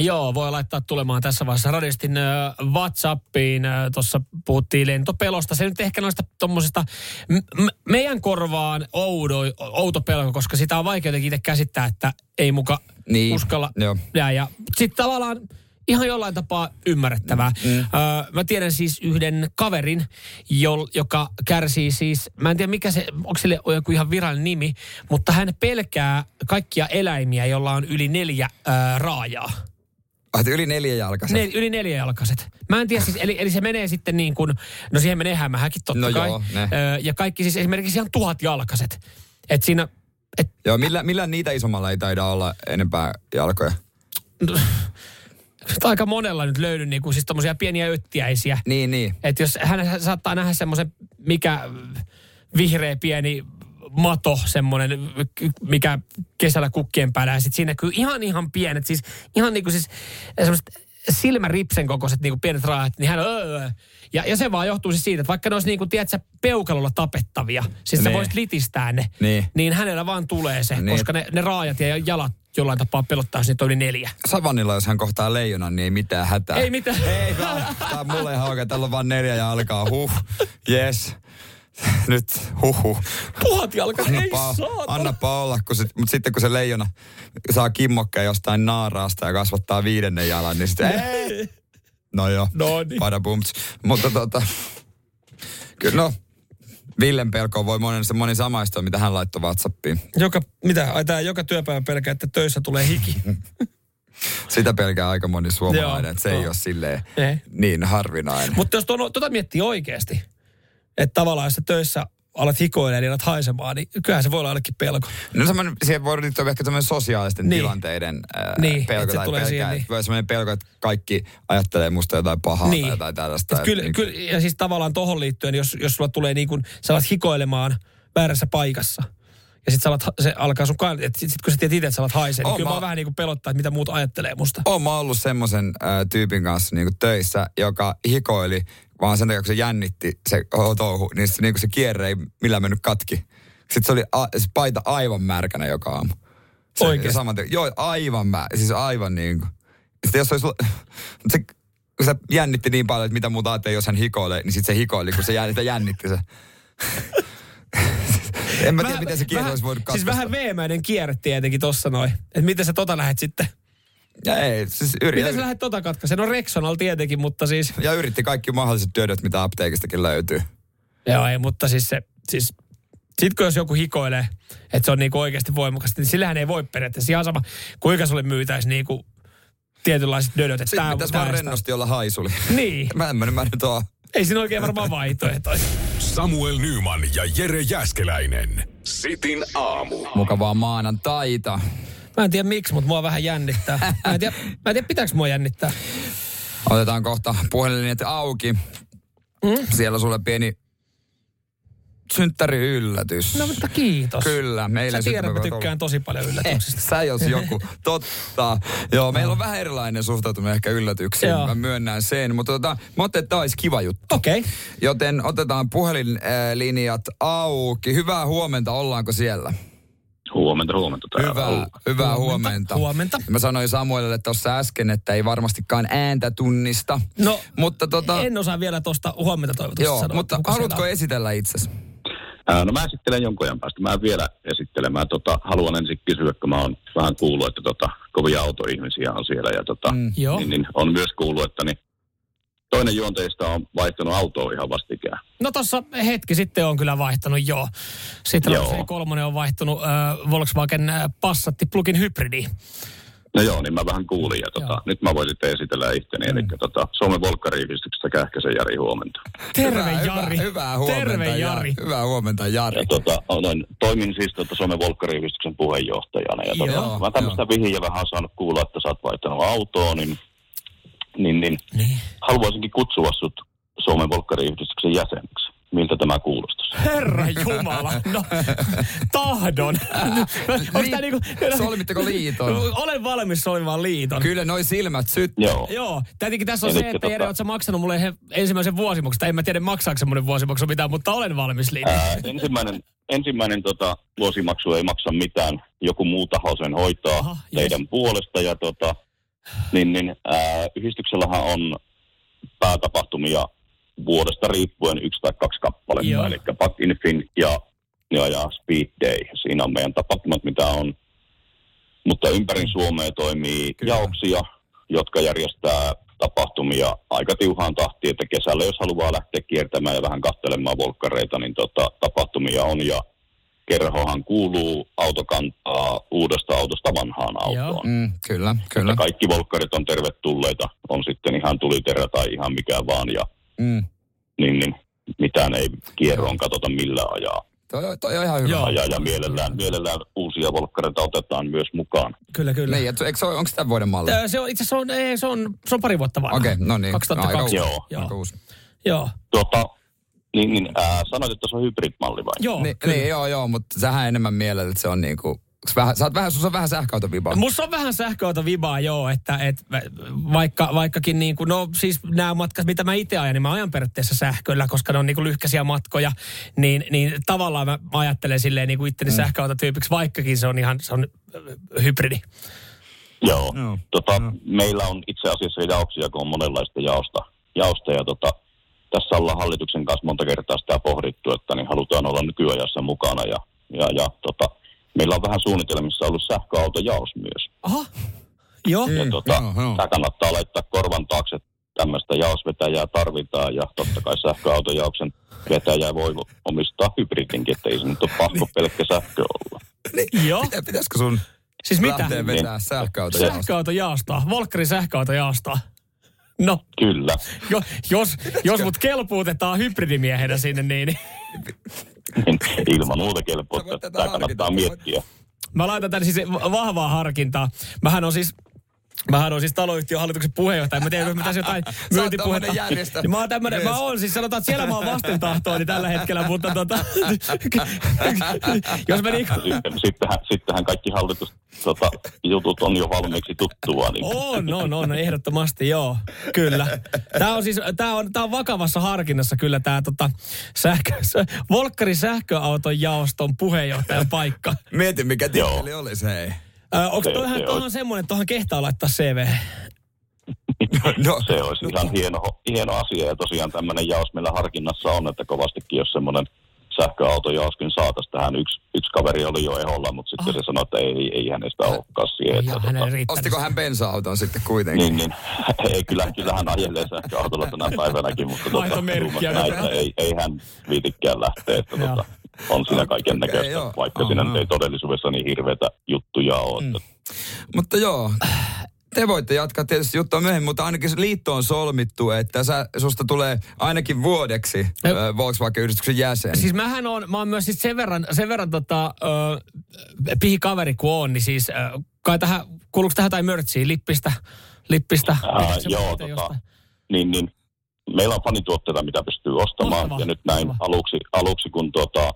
[SPEAKER 3] Joo, voi laittaa tulemaan tässä vaiheessa radistin äh, Whatsappiin. Äh, Tuossa puhuttiin lentopelosta. Se nyt ehkä noista tuommoisesta m- m- meidän korvaan oudo, outo pelko, koska sitä on vaikea jotenkin itse käsittää, että ei muka
[SPEAKER 2] Niin,
[SPEAKER 3] uskalla jää. Ja sitten tavallaan ihan jollain tapaa ymmärrettävää. Mm. Öö, mä tiedän siis yhden kaverin, jol, joka kärsii siis, mä en tiedä mikä se, onko sille joku ihan virallinen nimi, mutta hän pelkää kaikkia eläimiä, jolla on yli neljä öö, raajaa.
[SPEAKER 2] Ah, yli neljä jalkaiset.
[SPEAKER 3] Ne, yli neljäjalkaiset. Mä en tiedä siis, eli, eli se menee sitten niin kuin, no siihen menee hämähäkin totta
[SPEAKER 2] No
[SPEAKER 3] kai.
[SPEAKER 2] joo, ne.
[SPEAKER 3] Öö, ja kaikki siis esimerkiksi ihan tuhatjalkaiset. Et siinä, et,
[SPEAKER 2] Joo, millä, millä niitä isommalla ei taida olla enempää jalkoja?
[SPEAKER 3] aika monella nyt löydy niin kuin siis tommosia pieniä öttiäisiä.
[SPEAKER 2] Niin, niin.
[SPEAKER 3] Että jos hän saattaa nähdä semmoisen, mikä vihreä pieni mato, semmoinen, mikä kesällä kukkien päällä, ja sitten siinä näkyy ihan ihan pienet, siis ihan niin kuin siis semmoiset silmäripsen kokoiset niin kuin pienet raajat, niin hän on, öö. ja, ja se vaan johtuu siis siitä, että vaikka ne olisi niin kuin, tiedätkö, peukalolla tapettavia, siis sä
[SPEAKER 2] Nee.
[SPEAKER 3] voisit litistää ne,
[SPEAKER 2] Niin.
[SPEAKER 3] niin hänellä vaan tulee se,
[SPEAKER 2] Niin.
[SPEAKER 3] koska ne, ne raajat ja jalat jollain tapaa pelottaa, jos niitä on yli neljä.
[SPEAKER 2] Savannilla, jos hän kohtaa leijonan, niin ei mitään hätää.
[SPEAKER 3] Ei mitään.
[SPEAKER 2] Ei vaan. Tää on mulle ihan oikein. Täällä on vaan neljä jalkaa. Huh. Yes. Nyt huhu.
[SPEAKER 3] Tuhat jalka, ei
[SPEAKER 2] Annapa,
[SPEAKER 3] saatana.
[SPEAKER 2] annapa olla, kun sit, mutta sitten kun se leijona saa kimmokkeen jostain naaraasta ja kasvattaa viidennen jalan, niin sitten ei. No joo,
[SPEAKER 3] No niin.
[SPEAKER 2] pada. Mutta tota, kyllä no, Villen pelkoon voi moni, se moni samaistua, mitä hän laittoi Whatsappiin.
[SPEAKER 3] Joka, mitä, ai tää joka työpäivä pelkää, että töissä tulee hiki.
[SPEAKER 2] Sitä pelkää aika moni suomalainen,
[SPEAKER 3] Joo,
[SPEAKER 2] että se ei
[SPEAKER 3] joo.
[SPEAKER 2] ole silleen
[SPEAKER 3] Ei.
[SPEAKER 2] niin harvinainen.
[SPEAKER 3] Mutta jos tuon, tota miettii oikeasti, että tavallaan jos sä töissä alat hikoilemaan ja alat haisemaan, niin kyllähän se voi olla ainakin pelko.
[SPEAKER 2] No semmoinen, siihen voi liittyä ehkä tämmöinen sosiaalisten
[SPEAKER 3] Niin.
[SPEAKER 2] tilanteiden ää,
[SPEAKER 3] Niin,
[SPEAKER 2] pelko
[SPEAKER 3] että se
[SPEAKER 2] tai
[SPEAKER 3] tulee
[SPEAKER 2] pelkää.
[SPEAKER 3] siihen,
[SPEAKER 2] Niin.
[SPEAKER 3] niin.
[SPEAKER 2] Voi semmoinen pelko, että kaikki ajattelee musta jotain pahaa
[SPEAKER 3] Niin.
[SPEAKER 2] tai jotain tällaista.
[SPEAKER 3] Et kyllä,
[SPEAKER 2] Niin-
[SPEAKER 3] kyllä, ja siis tavallaan tohon liittyen, jos, jos sulla tulee niin kuin, sä alat hikoilemaan väärässä paikassa, ja sit sä alat, se alkaa sun kan... Et sit, sit kun sä tiedät itse, että sä alat haisee, niin kyllä
[SPEAKER 2] mä-
[SPEAKER 3] mä vähän niin kuin pelottaa, että mitä muut ajattelee musta.
[SPEAKER 2] Oon mä ollut semmoisen äh, tyypin kanssa niin töissä, joka hikoili, vaan sen takia, kun se jännitti se touhu, niin se, niin se kierre ei millään mennyt katki. Sitten se oli a, se paita aivan märkänä joka aamu. Se,
[SPEAKER 3] Oikeesti?
[SPEAKER 2] Saman tien, joo, aivan mä, siis aivan niin kuin. Sitten jos olisi, se, kun se jännitti niin paljon, että mitä muuta ajattelee, jos hän hikoilee, niin sitten se hikoili, kun se jännitti, jännitti se. en mä tiedä, miten se kierre olisi voinut
[SPEAKER 3] Siis
[SPEAKER 2] katkaista.
[SPEAKER 3] vähän veemäinen kierre tietenkin tossa noin. Että miten sä tota lähet sitten?
[SPEAKER 2] Ja ei, siis yritin.
[SPEAKER 3] Miten sä lähet tota katkaisemaan? No Rexonal tietenkin, mutta siis...
[SPEAKER 2] Ja yritti kaikki mahdolliset työdöt, mitä apteekistakin löytyy.
[SPEAKER 3] Joo, ei, mutta siis se... Siis, sit kun jos joku hikoilee, että se on niinku oikeasti voimakasta, niin sillähän ei voi periaatteessa ihan sama, kuinka sulle myytäisi niinku tietynlaiset dödöt. Että
[SPEAKER 2] Sitten pitäisi vaan rennosti olla haisuli.
[SPEAKER 3] Niin.
[SPEAKER 2] Mä tämmönen mä nyt oon.
[SPEAKER 3] Ei siinä oikein varmaan vaihtoehtoja.
[SPEAKER 1] Samuel Nyman ja Jere Jäskeläinen. Sitin aamu.
[SPEAKER 2] Mukavaa maanantaita.
[SPEAKER 3] Mä en tiedä miksi, mutta mua vähän jännittää. Mä en tiedä, mä en tiedä pitääkö mua jännittää.
[SPEAKER 2] Otetaan kohta puhelinlinjat auki. Mm? Siellä sulle pieni synttäri yllätys.
[SPEAKER 3] No mutta kiitos.
[SPEAKER 2] Kyllä, meillä
[SPEAKER 3] Sä tiedät, mä tykkään tosi paljon yllätyksistä.
[SPEAKER 2] Eh, sä jos joku. Totta. Joo, meillä on vähän erilainen suhtautuminen ehkä yllätyksiin.
[SPEAKER 3] Joo.
[SPEAKER 2] Mä myönnän sen. Mutta tota, mä ajattelin, että olisi kiva juttu.
[SPEAKER 3] Okei. Okay.
[SPEAKER 2] Joten otetaan puhelinlinjat auki. Hyvää huomenta, ollaanko siellä?
[SPEAKER 6] Huomenta, huomenta. täällä
[SPEAKER 2] Hyvää, hyvää huomenta.
[SPEAKER 3] Huomenta.
[SPEAKER 2] Mä sanoin Samuelille tuossa äsken, että ei varmastikaan ääntä tunnista.
[SPEAKER 3] No,
[SPEAKER 2] mutta tota,
[SPEAKER 3] en osaa vielä tuosta huomenta toivotusta
[SPEAKER 2] joo,
[SPEAKER 3] sanoa.
[SPEAKER 2] mutta haluatko esitellä itsesi?
[SPEAKER 6] Ää, no mä esittelen jonkun ajan päästä. Mä en vielä esittelen. Mä tota, haluan ensin kysyä, kun mä oon vähän kuullut, että tota, kovia autoihmisiä on siellä. Ja tota,
[SPEAKER 2] Mm.
[SPEAKER 6] Niin, niin, on myös kuullut, että niin, toinen juonteista on vaihtanut autoa ihan vastikään.
[SPEAKER 3] No tossa hetki sitten on kyllä vaihtanut, joo. Sitten
[SPEAKER 6] Joo.
[SPEAKER 3] C3 on vaihtunut äh, Volkswagen Passatti plug-in hybridi.
[SPEAKER 6] No joo, niin mä vähän kuulin. Ja tota, nyt mä voin sitten esitellä itteni. Mm. Eli tota, Suomen Volkkari-yhdistyksestä Kähkäsen Jari huomenta.
[SPEAKER 3] Terve
[SPEAKER 2] hyvää,
[SPEAKER 3] Jari.
[SPEAKER 2] Hyvää, hyvää huomenta,
[SPEAKER 3] Terve Jari.
[SPEAKER 2] Hyvää huomenta, Jari.
[SPEAKER 6] Ja tota, olen, toimin siis tota Suomen Volkkari-yhdistyksen puheenjohtajana. Ja tota,
[SPEAKER 3] Joo,
[SPEAKER 6] mä tämmöistä vihiä vähän saanut kuulla, että sä oot vaihtanut autoa, niin, niin, niin
[SPEAKER 3] Niin.
[SPEAKER 6] haluaisinkin kutsua sut Suomen Volkkari-yhdistyksen jäseneksi. Miltä tämä kuulostaisi?
[SPEAKER 3] Herra Jumala, no tahdon. Onko tää niinku...
[SPEAKER 2] Solmitteko liiton?
[SPEAKER 3] Olen valmis solmimaan liiton.
[SPEAKER 2] Kyllä noi silmät syt.
[SPEAKER 6] Joo.
[SPEAKER 3] Joo, tietenkin tässä on
[SPEAKER 6] Elikkä
[SPEAKER 3] se, että Jere,
[SPEAKER 6] tota-
[SPEAKER 3] maksanut mulle he, ensimmäisen vuosimaksun. En mä tiedä, maksaako se mulle vuosimaksu mitään, mutta olen valmis liiton.
[SPEAKER 6] Ää, ensimmäinen ensimmäinen tota, vuosimaksu ei maksa mitään. Joku muu taho sen hoitaa
[SPEAKER 3] Aha,
[SPEAKER 6] teidän puolesta. Ja tota, niin, niin, ää, yhdistyksellähän on päätapahtumia vuodesta riippuen yksi tai kaksi
[SPEAKER 3] Joo.
[SPEAKER 6] kappaletta. Eli Back in Fin ja, ja, ja Speed Day. Siinä on meidän tapahtumat, mitä on. Mutta ympäri Suomea toimii
[SPEAKER 2] Kyllä.
[SPEAKER 6] jaoksia, jotka järjestää tapahtumia aika tiuhaan tahtiin, että kesällä jos haluaa lähteä kiertämään ja vähän katselemaan volkkareita, niin tota, tapahtumia on ja kerhohan kuuluu autokantaa uudesta autosta vanhaan autoon.
[SPEAKER 2] Mm, kyllä, kyllä.
[SPEAKER 6] Ja kaikki volkkarit on tervetulleita, on sitten ihan tuliterä tai ihan mikä vaan ja
[SPEAKER 2] Mm.
[SPEAKER 6] niin, niin mitään ei kierroon katsota millä ajaa.
[SPEAKER 2] Toi, toi on ihan hyvä.
[SPEAKER 3] Joo.
[SPEAKER 6] ajaa ja mielellään, mielellään uusia volkkareita otetaan myös mukaan.
[SPEAKER 3] Kyllä, kyllä.
[SPEAKER 2] Niin, eikö se onko tämä vuoden malli?
[SPEAKER 3] Se on itse asiassa on, ei, se on, se on pari vuotta vanha.
[SPEAKER 2] Okei, no niin.
[SPEAKER 3] 2002.
[SPEAKER 6] Joo.
[SPEAKER 3] Joo.
[SPEAKER 2] Aika uusi.
[SPEAKER 3] Joo.
[SPEAKER 6] Tuota, niin, niin ää, sanoit, että se on hybrid-malli vai?
[SPEAKER 3] Joo,
[SPEAKER 2] Niin,
[SPEAKER 3] kyllä.
[SPEAKER 2] niin, joo, joo, mutta sähän enemmän mielellä, että se on niinku... Vähän, sä oot vähän, on vähän sähköautovibaa.
[SPEAKER 3] Musta on vähän sähköauto vibaa, joo, että et, vaikka, vaikkakin niin kuin, no siis nämä matkat, mitä mä itse ajan, niin mä ajan periaatteessa sähköllä, koska ne on niin kuin lyhkäisiä matkoja, niin, niin tavallaan mä ajattelen silleen niin kuin itteni mm. sähköautotyypiksi, vaikkakin se on ihan, se on hybridi.
[SPEAKER 6] Joo.
[SPEAKER 2] Joo.
[SPEAKER 6] Tota, Meillä on itse asiassa jaoksia, kun on monenlaista jaosta, jaosta ja tota, tässä ollaan hallituksen kanssa monta kertaa sitä pohdittu, että niin halutaan olla nykyajassa mukana ja, ja, ja tota, meillä on vähän suunnitelmissa ollut sähköautojaos myös.
[SPEAKER 3] Aha, joo.
[SPEAKER 6] Ja tota,
[SPEAKER 2] joo, joo.
[SPEAKER 6] tämä kannattaa laittaa korvan taakse, tämmöistä jaosvetäjää tarvitaan ja totta kai sähköautojaoksen vetäjä voi omistaa hybridinkin, että ei se nyt ole pakko pelkkä sähkö olla.
[SPEAKER 3] Joo.
[SPEAKER 2] Pitä- Pitäisikö sun
[SPEAKER 3] Siis mitä?
[SPEAKER 2] lähteä vetää sähköautoja?
[SPEAKER 3] Sähköautojaostoa, Volkkarin sähköautojaostoa. No,
[SPEAKER 6] Kyllä.
[SPEAKER 3] jo, jos, jos mut kelpuutetaan hybridimiehenä sinne, niin, niin
[SPEAKER 6] Ilman muuta
[SPEAKER 2] tätä
[SPEAKER 6] tämä kannattaa
[SPEAKER 2] harkita.
[SPEAKER 6] miettiä.
[SPEAKER 3] Mä laitan tänne siis vahvaa harkintaa. Mähän on siis Mähän on siis taloyhtiön hallituksen puheenjohtaja. Mä tiedän, mitä se jotain myyntipuhetta.
[SPEAKER 2] järjestä.
[SPEAKER 3] Niin Mä oon tämmönen, mä oon siis sanotaan, että siellä mä oon vastentahtoini tällä hetkellä, mutta tota, jos mä niinku,
[SPEAKER 6] Sitten, sittenhän, sittenhän kaikki hallitus tota, jutut on jo valmiiksi tuttua. Niin
[SPEAKER 3] on, on, on, ehdottomasti, joo, kyllä. Tää on siis, tää on, tää on vakavassa harkinnassa kyllä tää tota, sähkö, Volkkari sähköauton jaoston puheenjohtajan paikka.
[SPEAKER 2] Mieti, mikä titteli olisi, hei.
[SPEAKER 3] Ö, onko
[SPEAKER 6] Se-
[SPEAKER 3] toihan,
[SPEAKER 6] se
[SPEAKER 3] toihan
[SPEAKER 6] on-
[SPEAKER 3] semmoinen, että kehtaa laittaa CV?
[SPEAKER 2] No,
[SPEAKER 6] se olisi ihan hieno, hieno asia. Ja tosiaan tämmöinen jaos meillä harkinnassa on, että kovastikin jos semmoinen sähköautojaoskin saataisiin tähän. Yksi, yksi kaveri oli jo eholla, mutta sitten se sanoi, että ei, ei hänestä olekaan siihen. Että, tota,
[SPEAKER 3] riittänyt.
[SPEAKER 2] ostiko hän bensa-auton sitten kuitenkin?
[SPEAKER 6] niin, niin, ei, kyllä, kyllä hän ajelee sähköautolla tänä päivänäkin, mutta tota,
[SPEAKER 3] vielä.
[SPEAKER 6] näitä, ei, ei hän viitikään lähteä. Että,
[SPEAKER 3] Joo.
[SPEAKER 6] Tota, on siinä kaiken näköistä,
[SPEAKER 2] joo.
[SPEAKER 6] vaikka siinä ei todellisuudessa niin hirveitä juttuja ole.
[SPEAKER 3] Mm.
[SPEAKER 2] Mutta joo, te voitte jatkaa tietysti juttua myöhemmin, mutta ainakin se liitto on solmittu, että sä, susta tulee ainakin vuodeksi ö, Volkswagen-yhdistyksen jäsen.
[SPEAKER 3] Siis mähän on, mä oon myös siis sen verran, sen verran tota, ö, pihi kaveri kuin on, niin siis ö, kai tähän, kuuluuko tähän jotain mörtsiä, lippistä, lippistä? Se
[SPEAKER 6] joo, tota,
[SPEAKER 3] jostain?
[SPEAKER 6] niin, niin meillä on fanituotteita, mitä pystyy ostamaan.
[SPEAKER 3] Mahtavaa,
[SPEAKER 6] ja nyt näin aluksi, aluksi, kun tuota,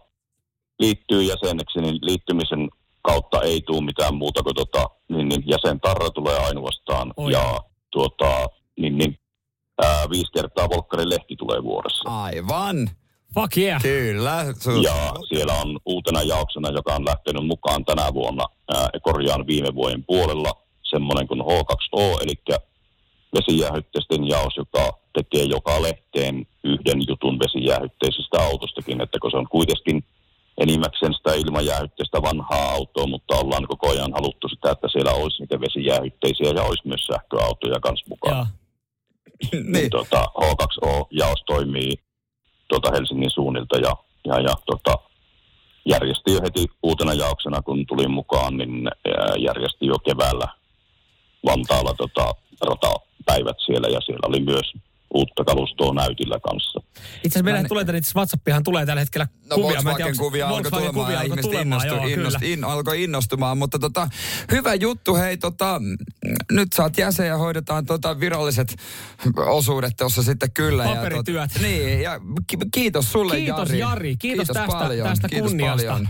[SPEAKER 6] liittyy jäseneksi, niin liittymisen kautta ei tule mitään muuta kuin tota, niin, niin jäsentarra tulee ainoastaan.
[SPEAKER 3] Oi.
[SPEAKER 6] Ja tuota, niin, niin, ää, viisi kertaa Volkkarin lehti tulee vuodessa.
[SPEAKER 2] Aivan.
[SPEAKER 3] Fuck yeah.
[SPEAKER 2] Kyllä.
[SPEAKER 6] Ja siellä on uutena jaoksena, joka on lähtenyt mukaan tänä vuonna, ää, korjaan viime vuoden puolella, semmoinen kuin H2O, eli vesijäähytteisten jaos, joka tekee joka lehteen yhden jutun vesijäähytteisestä autostakin, että kun se on kuitenkin enimmäkseen sitä ilmajäähytteistä vanhaa autoa, mutta ollaan koko ajan haluttu sitä, että siellä olisi niitä vesijäähytteisiä ja olisi myös sähköautoja kanssa mukaan.
[SPEAKER 3] Joo.
[SPEAKER 6] niin. tota, H2O-jaos toimii tuota Helsingin suunnilta ja, ja, ja tota, järjesti jo heti uutena jaoksena, kun tulin mukaan, niin järjesti jo keväällä Vantaalla tota, ratapäivät siellä ja siellä oli myös uutta kalustoa näytillä kanssa.
[SPEAKER 3] Itse asiassa meillä tulee tänne, itse WhatsAppihan tulee tällä hetkellä
[SPEAKER 2] No
[SPEAKER 3] kuvia. Tiedä,
[SPEAKER 2] Volkswagen
[SPEAKER 3] onko-
[SPEAKER 2] kuvia alkoi tulemaan ja
[SPEAKER 3] alkoi
[SPEAKER 2] ihmiset
[SPEAKER 3] tulemaan,
[SPEAKER 2] innostu,
[SPEAKER 3] joo,
[SPEAKER 2] innost,
[SPEAKER 3] kyllä.
[SPEAKER 2] in, alkoi innostumaan. Mutta tota, hyvä juttu, hei tota, nyt saat jäsen ja hoidetaan tota viralliset osuudet tuossa sitten kyllä.
[SPEAKER 3] Paperityöt.
[SPEAKER 2] Ja, tot, niin, ja ki- kiitos sulle
[SPEAKER 3] Kiitos,
[SPEAKER 2] Jari.
[SPEAKER 3] Jari. Kiitos tästä-
[SPEAKER 2] paljon.
[SPEAKER 3] tästä
[SPEAKER 2] kiitos
[SPEAKER 3] kunniasta.
[SPEAKER 2] Paljon.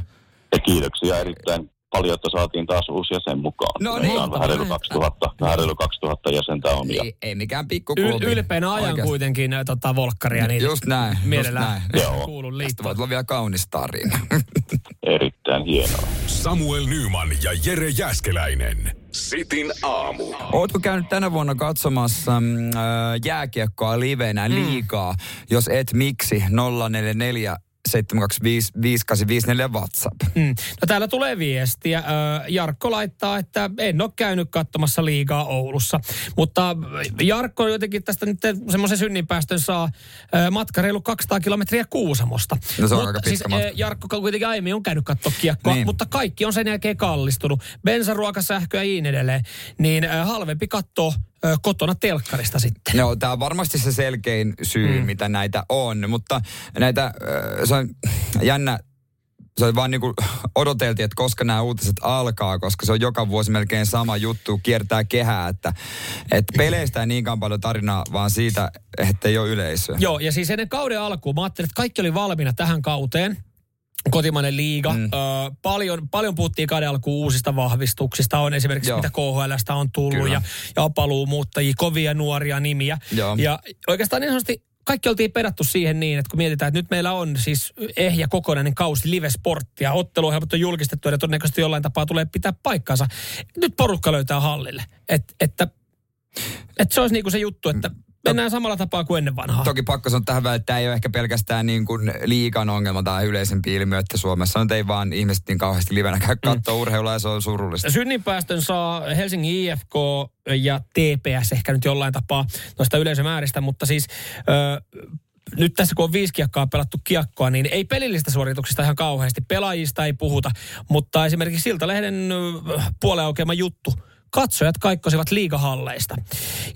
[SPEAKER 6] Ja kiitoksia erittäin paljon, että saatiin taas uusi jäsen mukaan.
[SPEAKER 2] No niin.
[SPEAKER 6] on vähän reilu 2000, vähän reilu 2000 jäsentä on. Ja,
[SPEAKER 2] Ei, ei mikään
[SPEAKER 3] Yl,
[SPEAKER 2] pikkuklubi.
[SPEAKER 3] ylpeänä ajan
[SPEAKER 2] Oikeasti.
[SPEAKER 3] kuitenkin tota, volkkaria, niin
[SPEAKER 2] Just näin, just
[SPEAKER 3] mielellään
[SPEAKER 2] näin.
[SPEAKER 6] Joo.
[SPEAKER 3] kuulun
[SPEAKER 2] Tästä
[SPEAKER 3] liittoon.
[SPEAKER 2] voi tulla vielä kaunis tarina.
[SPEAKER 6] erittäin hienoa.
[SPEAKER 1] Samuel Nyman ja Jere Jäskeläinen. Sitin aamu.
[SPEAKER 2] Ootko käynyt tänä vuonna katsomassa mm, äh, jääkiekkoa livenä liikaa? Jos et, miksi? 044 725 5854 WhatsApp.
[SPEAKER 3] Mm. No täällä tulee viestiä. Jarkko laittaa, että en ole käynyt katsomassa liigaa Oulussa. Mutta Jarkko jotenkin tästä nyt semmoisen synninpäästön saa matka reilu 200 kilometriä Kuusamosta.
[SPEAKER 2] No se on
[SPEAKER 3] mutta
[SPEAKER 2] aika
[SPEAKER 3] siis,
[SPEAKER 2] matka.
[SPEAKER 3] Jarkko kuitenkin aiemmin on käynyt katsoa kiekkoa,
[SPEAKER 2] Niin.
[SPEAKER 3] mutta kaikki on sen jälkeen kallistunut. Bensaruoka, sähkö ja niin edelleen. Niin halvempi katsoa ö, kotona telkkarista sitten.
[SPEAKER 2] No, tämä on varmasti se selkein syy, mm. mitä näitä on, mutta näitä, äh, se on jännä, se on vaan niinku odoteltiin, että koska nämä uutiset alkaa, koska se on joka vuosi melkein sama juttu, kiertää kehää, että, että peleistä ei niinkään paljon tarinaa, vaan siitä, että ei ole yleisöä.
[SPEAKER 3] Joo, ja siis ennen kauden alkuun mä ajattelin, että kaikki oli valmiina tähän kauteen. Kotimainen liiga. Mm. Ö, paljon, paljon puhuttiin kauden alkuun uusista vahvistuksista. On esimerkiksi
[SPEAKER 2] Joo.
[SPEAKER 3] mitä KHLstä on tullut
[SPEAKER 2] Kyllä.
[SPEAKER 3] ja, ja paluumuuttajia, kovia nuoria nimiä.
[SPEAKER 2] Joo.
[SPEAKER 3] Ja oikeastaan niin sanotusti kaikki oltiin pedattu siihen niin, että kun mietitään, että nyt meillä on siis ehjä kokonainen kausi live-sporttia. Otteluohjelmat on julkistettu ja todennäköisesti jollain tapaa tulee pitää paikkansa. Nyt porukka löytää hallille. Et, että, että se olisi niin kuin se juttu, että mennään samalla tapaa kuin ennen vanhaa.
[SPEAKER 2] Toki pakko sanoa tähän väliin, että tämä ei ole ehkä pelkästään niin kuin liikan ongelma tai yleisempi ilmiö, että Suomessa nyt ei vaan ihmiset niin kauheasti livenä käy katsoa mm. urheilua ja se on surullista.
[SPEAKER 3] Synninpäästön saa Helsingin IFK ja TPS ehkä nyt jollain tapaa noista yleisömääristä, mutta siis ö, nyt tässä kun on viisi kiekkaa pelattu kiekkoa, niin ei pelillistä suorituksista ihan kauheasti. Pelaajista ei puhuta, mutta esimerkiksi Siltalehden ö, puolen aukeama juttu. Katsojat kaikkosivat liigahalleista.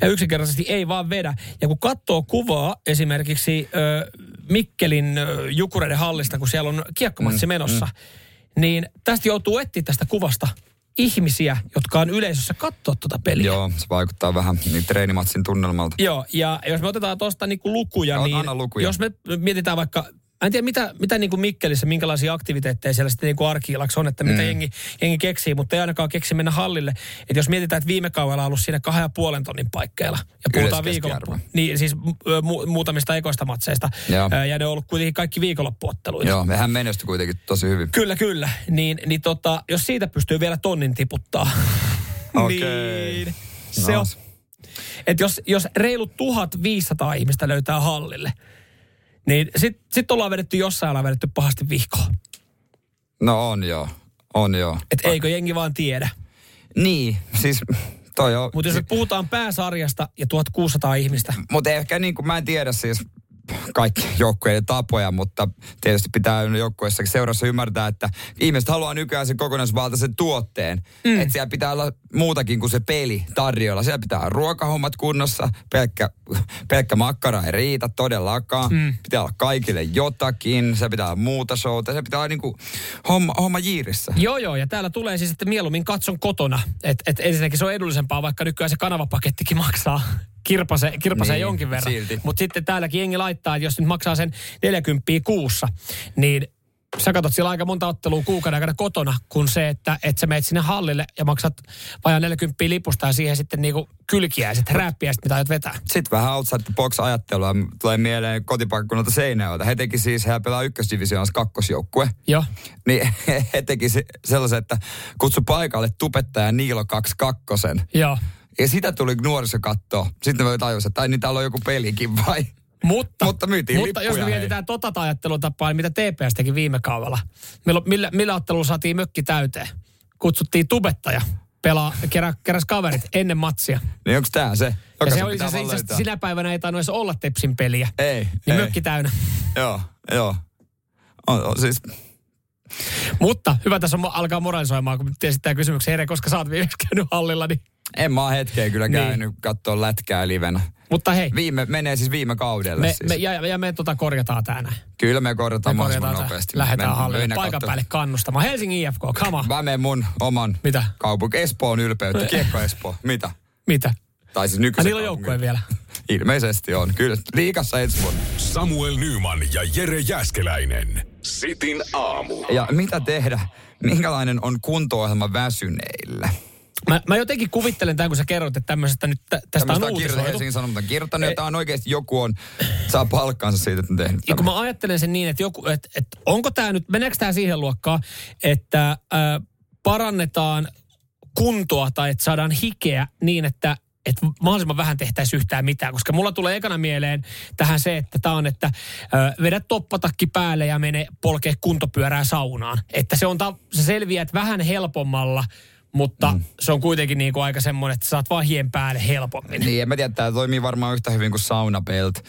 [SPEAKER 3] Ja yksinkertaisesti ei vaan vedä. Ja kun katsoo kuvaa esimerkiksi ö, Mikkelin ö, Jukureiden hallista, kun siellä on kiekkomatsi menossa, niin tästä joutuu etsiä tästä kuvasta ihmisiä, jotka on yleisössä katsoa tuota peliä.
[SPEAKER 2] Joo, se vaikuttaa vähän niin treenimatsin tunnelmalta.
[SPEAKER 3] Joo, ja jos me otetaan tuosta niinku lukuja,
[SPEAKER 2] Ota-
[SPEAKER 3] niin
[SPEAKER 2] lukuja.
[SPEAKER 3] jos me mietitään vaikka, mä en tiedä mitä, mitä niinku Mikkelissä, minkälaisia aktiviteetteja siellä sitten niinku arkiilaksi on, että mitä
[SPEAKER 2] Mm.
[SPEAKER 3] jengi, jengi keksii, mutta ei ainakaan keksi mennä hallille. Että jos mietitään, että viime kaudella on ollut siinä kahden ja puolen tonnin paikkeilla, ja puhutaan viikonloppu, niin siis mu- mu- muutamista ekoista matseista,
[SPEAKER 2] Joo.
[SPEAKER 3] Ja ne on ollut kuitenkin kaikki viikonloppuotteluita.
[SPEAKER 2] Joo, hän menestyi kuitenkin tosi hyvin.
[SPEAKER 3] Kyllä, kyllä. Niin, niin tota, jos siitä pystyy vielä tonnin tiputtaa,
[SPEAKER 2] Okei.
[SPEAKER 3] niin se
[SPEAKER 2] No.
[SPEAKER 3] on. Että jos, jos reilu 1500 ihmistä löytää hallille, niin sitten sit ollaan vedetty jossain ollaan vedetty pahasti vihkoa.
[SPEAKER 2] No on joo, on joo.
[SPEAKER 3] Että eikö jengi vaan tiedä.
[SPEAKER 2] Niin, siis toi on...
[SPEAKER 3] Mutta jos puhutaan pääsarjasta ja 1600 ihmistä,
[SPEAKER 2] Mutta ehkä niin kuin mä en tiedä siis kaikki joukkueiden tapoja, mutta tietysti pitää joukkueessa seurassa ymmärtää, että ihmiset haluaa nykyään sen kokonaisvaltaisen tuotteen. Mm. Että siellä pitää olla muutakin kuin se peli tarjolla. Siellä pitää olla ruokahommat kunnossa, pelkkä, pelkkä makkara ei riitä todellakaan. Mm. Pitää olla kaikille jotakin, se pitää olla muuta showta, se pitää olla niin kuin homma, homma jiirissä.
[SPEAKER 3] Joo, joo, ja täällä tulee siis, että mieluummin katson kotona. Että et ensinnäkin se on edullisempaa, vaikka nykyään se kanavapakettikin maksaa kirpasee, kirpasee
[SPEAKER 2] Niin,
[SPEAKER 3] jonkin verran. Mutta sitten täälläkin jengi laittaa, että jos nyt maksaa sen 40 kuussa, niin sä katsot siellä aika monta ottelua kuukauden aikana kotona, kun se, että, että sä meet sinne hallille ja maksat vajaa 40 lipusta ja siihen sitten niinku kylkiäiset, rääppiäiset, mitä aiot vetää.
[SPEAKER 2] Sitten vähän outside the box ajattelua. Tulee mieleen kotipaikkakunnalta Seinäjoelta. He teki siis, he pelaa ykkösdivisioonassa kakkosjoukkue.
[SPEAKER 3] Joo.
[SPEAKER 2] Niin he teki se- sellaisen, että kutsu paikalle tubettaja Niilo 22.
[SPEAKER 3] Joo.
[SPEAKER 2] Ja sitä tuli nuoriso kattoo. Sitten me tajusin, että ai niin täällä on joku pelikin vai?
[SPEAKER 3] Mutta,
[SPEAKER 2] Mutta myytiin
[SPEAKER 3] mutta jos
[SPEAKER 2] lippuja,
[SPEAKER 3] me
[SPEAKER 2] hei.
[SPEAKER 3] mietitään tota ajattelutapaa, niin mitä TPS teki viime kaudella. Milloin, millä, millä ottelulla saatiin mökki täyteen? Kutsuttiin tubettaja pelaa, kerä, keräs kaverit ennen matsia.
[SPEAKER 2] Niin onko tää se?
[SPEAKER 3] Ja
[SPEAKER 2] Joka
[SPEAKER 3] se
[SPEAKER 2] sun
[SPEAKER 3] oli se, itse
[SPEAKER 2] löytää?
[SPEAKER 3] sinä päivänä ei tainnut edes olla Tepsin peliä.
[SPEAKER 2] Ei,
[SPEAKER 3] Niin
[SPEAKER 2] ei.
[SPEAKER 3] mökki täynnä.
[SPEAKER 2] Joo, joo. On, on, siis,
[SPEAKER 3] Mutta hyvä tässä on, alkaa moralisoimaan, kun esittää kysymyksen Ere, koska sä oot viimeksi käynyt hallilla. Niin.
[SPEAKER 2] En mä hetkeä kyllä
[SPEAKER 3] Niin.
[SPEAKER 2] käynyt katsoa lätkää livenä.
[SPEAKER 3] Mutta hei,
[SPEAKER 2] Viime, menee siis viime kaudelle
[SPEAKER 3] me,
[SPEAKER 2] siis.
[SPEAKER 3] me, ja, ja me tota korjataan tää näin.
[SPEAKER 2] Kyllä me korjataan
[SPEAKER 3] Me
[SPEAKER 2] mahdollisimman
[SPEAKER 3] korjataan
[SPEAKER 2] nopeasti.
[SPEAKER 3] Lähdetään hallille paikan
[SPEAKER 2] katsomaan.
[SPEAKER 3] päälle kannustamaan. Helsingin IFK, come on.
[SPEAKER 2] Mä menen mun oman
[SPEAKER 3] Mitä?
[SPEAKER 2] kaupunki. Espoon ylpeyttä. Kiekko Espoo. Mitä?
[SPEAKER 3] Mitä?
[SPEAKER 2] Tai siis
[SPEAKER 3] Ah,
[SPEAKER 2] nykyisen
[SPEAKER 3] niillä on joukkue vielä.
[SPEAKER 2] Ilmeisesti on. Kyllä. Liikassa Espoo.
[SPEAKER 1] Samuel Nyman ja Jere Jäskeläinen. Sitin aamu.
[SPEAKER 2] Ja mitä tehdä? Minkälainen on kunto-ohjelma väsyneille?
[SPEAKER 3] Mä, mä jotenkin kuvittelen tämän, kun sä kerroit, että tämmöisestä nyt, tä, tästä
[SPEAKER 2] Tämmöistä
[SPEAKER 3] on uutisoitu.
[SPEAKER 2] Helsingin Sanomat on kirjoittanut, tää on oikeasti joku on, saa palkkaansa siitä, että on tehnyt
[SPEAKER 3] Ja kun mä ajattelen sen niin, että, joku, että, että onko tämä nyt, meneekö tämä siihen luokkaan, että äh, parannetaan kuntoa tai että saadaan hikeä niin, että että mahdollisimman vähän tehtäisiin yhtään mitään, koska mulla tulee ekana mieleen tähän se, että tämä on, että ö, vedä toppatakki päälle ja mene polkee kuntopyörää saunaan. Että se on, ta- sä selviät vähän helpommalla, mutta mm. se on kuitenkin niin kuin aika semmoinen, että saat vaan hien päälle helpommin.
[SPEAKER 2] Niin, en mä tiedä, tämä toimii varmaan yhtä hyvin kuin Saunabelt.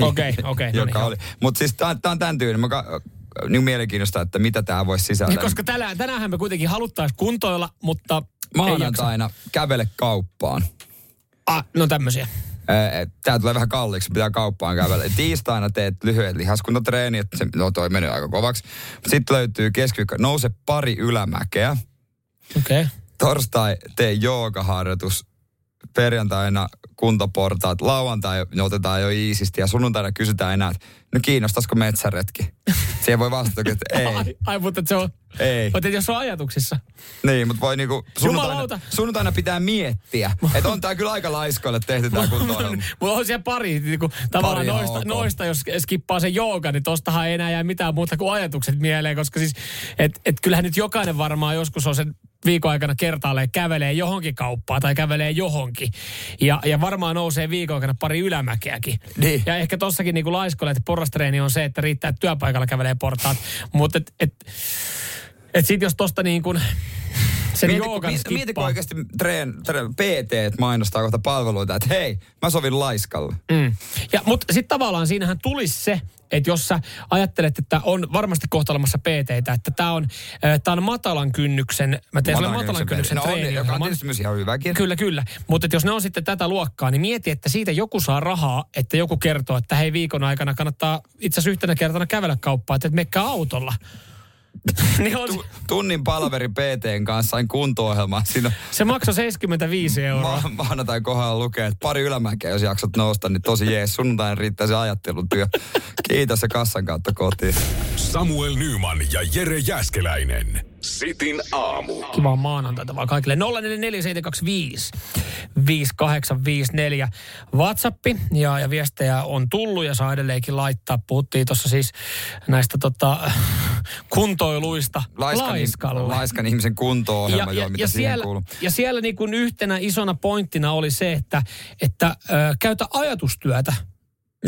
[SPEAKER 3] Okei, okei, no niin,
[SPEAKER 2] joka
[SPEAKER 3] joo.
[SPEAKER 2] oli. Mutta siis tämä on tämän tyylinen. Mä ka- niin mielenkiinnosta, että mitä tämä voisi sisällä.
[SPEAKER 3] Niin, koska tänään, tänäänhän me kuitenkin haluttaisiin kuntoilla, mutta.
[SPEAKER 2] Maanantaina kävele kauppaan.
[SPEAKER 3] Ah, no tämmöisiä.
[SPEAKER 2] Tämä tulee vähän kalliiksi, pitää kauppaan kävellä. Tiistaina teet lyhyet lihaskuntatreenit, se, no toi menee aika kovaksi. Sitten löytyy keskiviikko, nouse pari ylämäkeä.
[SPEAKER 3] Okei. Okay.
[SPEAKER 2] Torstai tee joogaharjoitus. Perjantaina kuntoportaat. Lauantai ne otetaan jo iisisti ja sunnuntaina kysytään enää, että no kiinnostaisiko metsäretki? Siihen voi vastata, että ei.
[SPEAKER 3] Ai, ai, mutta se on,
[SPEAKER 2] Ei.
[SPEAKER 3] mutta jos on ajatuksissa.
[SPEAKER 2] Niin, mutta voi niinku sunnuntaina, sunnuntaina pitää miettiä, että on tää kyllä aika laiskoille tehty tää kuntoilma.
[SPEAKER 3] Mulla on siellä pari, niin kuin, tavallaan
[SPEAKER 2] ihan
[SPEAKER 3] noista,
[SPEAKER 2] ok.
[SPEAKER 3] noista, jos skippaa sen jooga, niin tostahan ei enää jää mitään muuta kuin ajatukset mieleen, koska siis, et, et kyllähän nyt jokainen varmaan joskus on sen viikon aikana kertaalleen kävelee johonkin kauppaan tai kävelee johonkin. Ja, ja varmaan nousee viikon aikana pari ylämäkeäkin.
[SPEAKER 2] Niin.
[SPEAKER 3] Ja ehkä tossakin niin laiskolle, että porrastreeni on se, että riittää, että työpaikalla kävelee portaat. Mutta et, et, et sit jos tosta niin kuin sen
[SPEAKER 2] Mieti,
[SPEAKER 3] joogan
[SPEAKER 2] mieti, mieti kun oikeasti treen, treen, PT mainostaa kohta palveluita, että hei, mä sovin laiskalle.
[SPEAKER 3] Mm. Ja, mutta sitten tavallaan siinähän tulisi se, että jos sä ajattelet, että on varmasti kohtalemassa PT-tä, että tämä on, tää on matalan kynnyksen, mä teen matalan, matalan kynnyksen
[SPEAKER 2] no on, joka on tietysti myös ihan hyväkin.
[SPEAKER 3] Kyllä, kyllä. Mutta jos ne on sitten tätä luokkaa, niin mieti, että siitä joku saa rahaa, että joku kertoo, että hei viikon aikana kannattaa itse asiassa yhtenä kertana kävellä kauppaan, että et mekkää autolla. Niin on,
[SPEAKER 2] Tu, tunnin palaveri PTn kanssa sain kunto-ohjelmaa. Siinä on
[SPEAKER 3] se maksoi 75 euroa.
[SPEAKER 2] ma- maanantai kohdalla lukee, että pari ylämäkeä, jos jaksat nousta, niin tosi jees. Sunnuntaina riittää se ajattelutyö. Kiitos se kassan kautta kotiin.
[SPEAKER 1] Samuel Nyman ja Jere Jäskeläinen. Sitin aamu.
[SPEAKER 3] Kivaa maanantaita vaan kaikille. 044725 5854 WhatsAppi ja, ja viestejä on tullut ja saa edelleenkin laittaa. Puhuttiin tuossa siis näistä tota, kuntoiluista
[SPEAKER 2] Laiskan,
[SPEAKER 3] laiskalla.
[SPEAKER 2] laiskan ihmisen kunto-ohjelma, joo, mitä siihen
[SPEAKER 3] siellä,
[SPEAKER 2] kuuluu.
[SPEAKER 3] ja siellä niin kuin yhtenä isona pointtina oli se, että, että ö, käytä ajatustyötä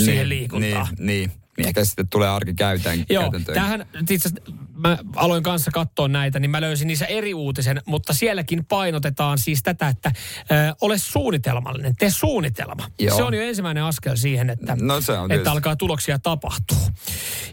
[SPEAKER 3] siihen liikuntaan.
[SPEAKER 2] Niin, niin. Niin ehkä sitten tulee arki käytän,
[SPEAKER 3] Joo, tähän, itse mä aloin kanssa katsoa näitä, niin mä löysin niissä eri uutisen, mutta sielläkin painotetaan siis tätä, että ö, ole suunnitelmallinen, tee suunnitelma.
[SPEAKER 2] Joo.
[SPEAKER 3] Se on jo ensimmäinen askel siihen, että,
[SPEAKER 2] No se on
[SPEAKER 3] että
[SPEAKER 2] tietysti.
[SPEAKER 3] alkaa tuloksia tapahtua.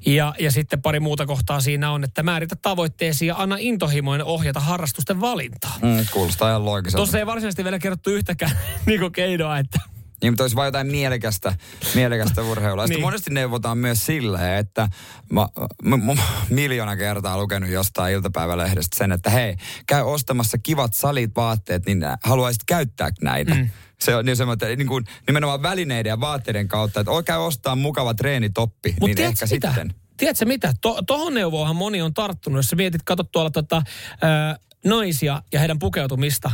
[SPEAKER 3] Ja, ja sitten pari muuta kohtaa siinä on, että määritä tavoitteesi ja anna intohimoinen ohjata harrastusten valintaa.
[SPEAKER 2] Mm, kuulostaa ihan loogiselta.
[SPEAKER 3] Tuossa ei varsinaisesti vielä kerrottu yhtäkään niin keinoa, että
[SPEAKER 2] Niin, mutta olisi vain jotain mielekästä, mielekästä urheilua. Sitten
[SPEAKER 3] Niin.
[SPEAKER 2] monesti neuvotaan myös silleen, että mä, mä, mä, miljoona kertaa lukenut jostain iltapäivälehdestä sen, että hei, käy ostamassa kivat salit vaatteet, niin haluaisit käyttää näitä. Mm. Se on niin semmoinen, niin kuin, nimenomaan välineiden ja vaatteiden kautta, että käy ostaa mukava treenitoppi,
[SPEAKER 3] Mut
[SPEAKER 2] niin ehkä
[SPEAKER 3] mitä?
[SPEAKER 2] sitten.
[SPEAKER 3] Tiedätkö mitä? To, tohon neuvoahan moni on tarttunut. Jos sä mietit, katsot tuolla tota, ää, naisia ja heidän pukeutumista,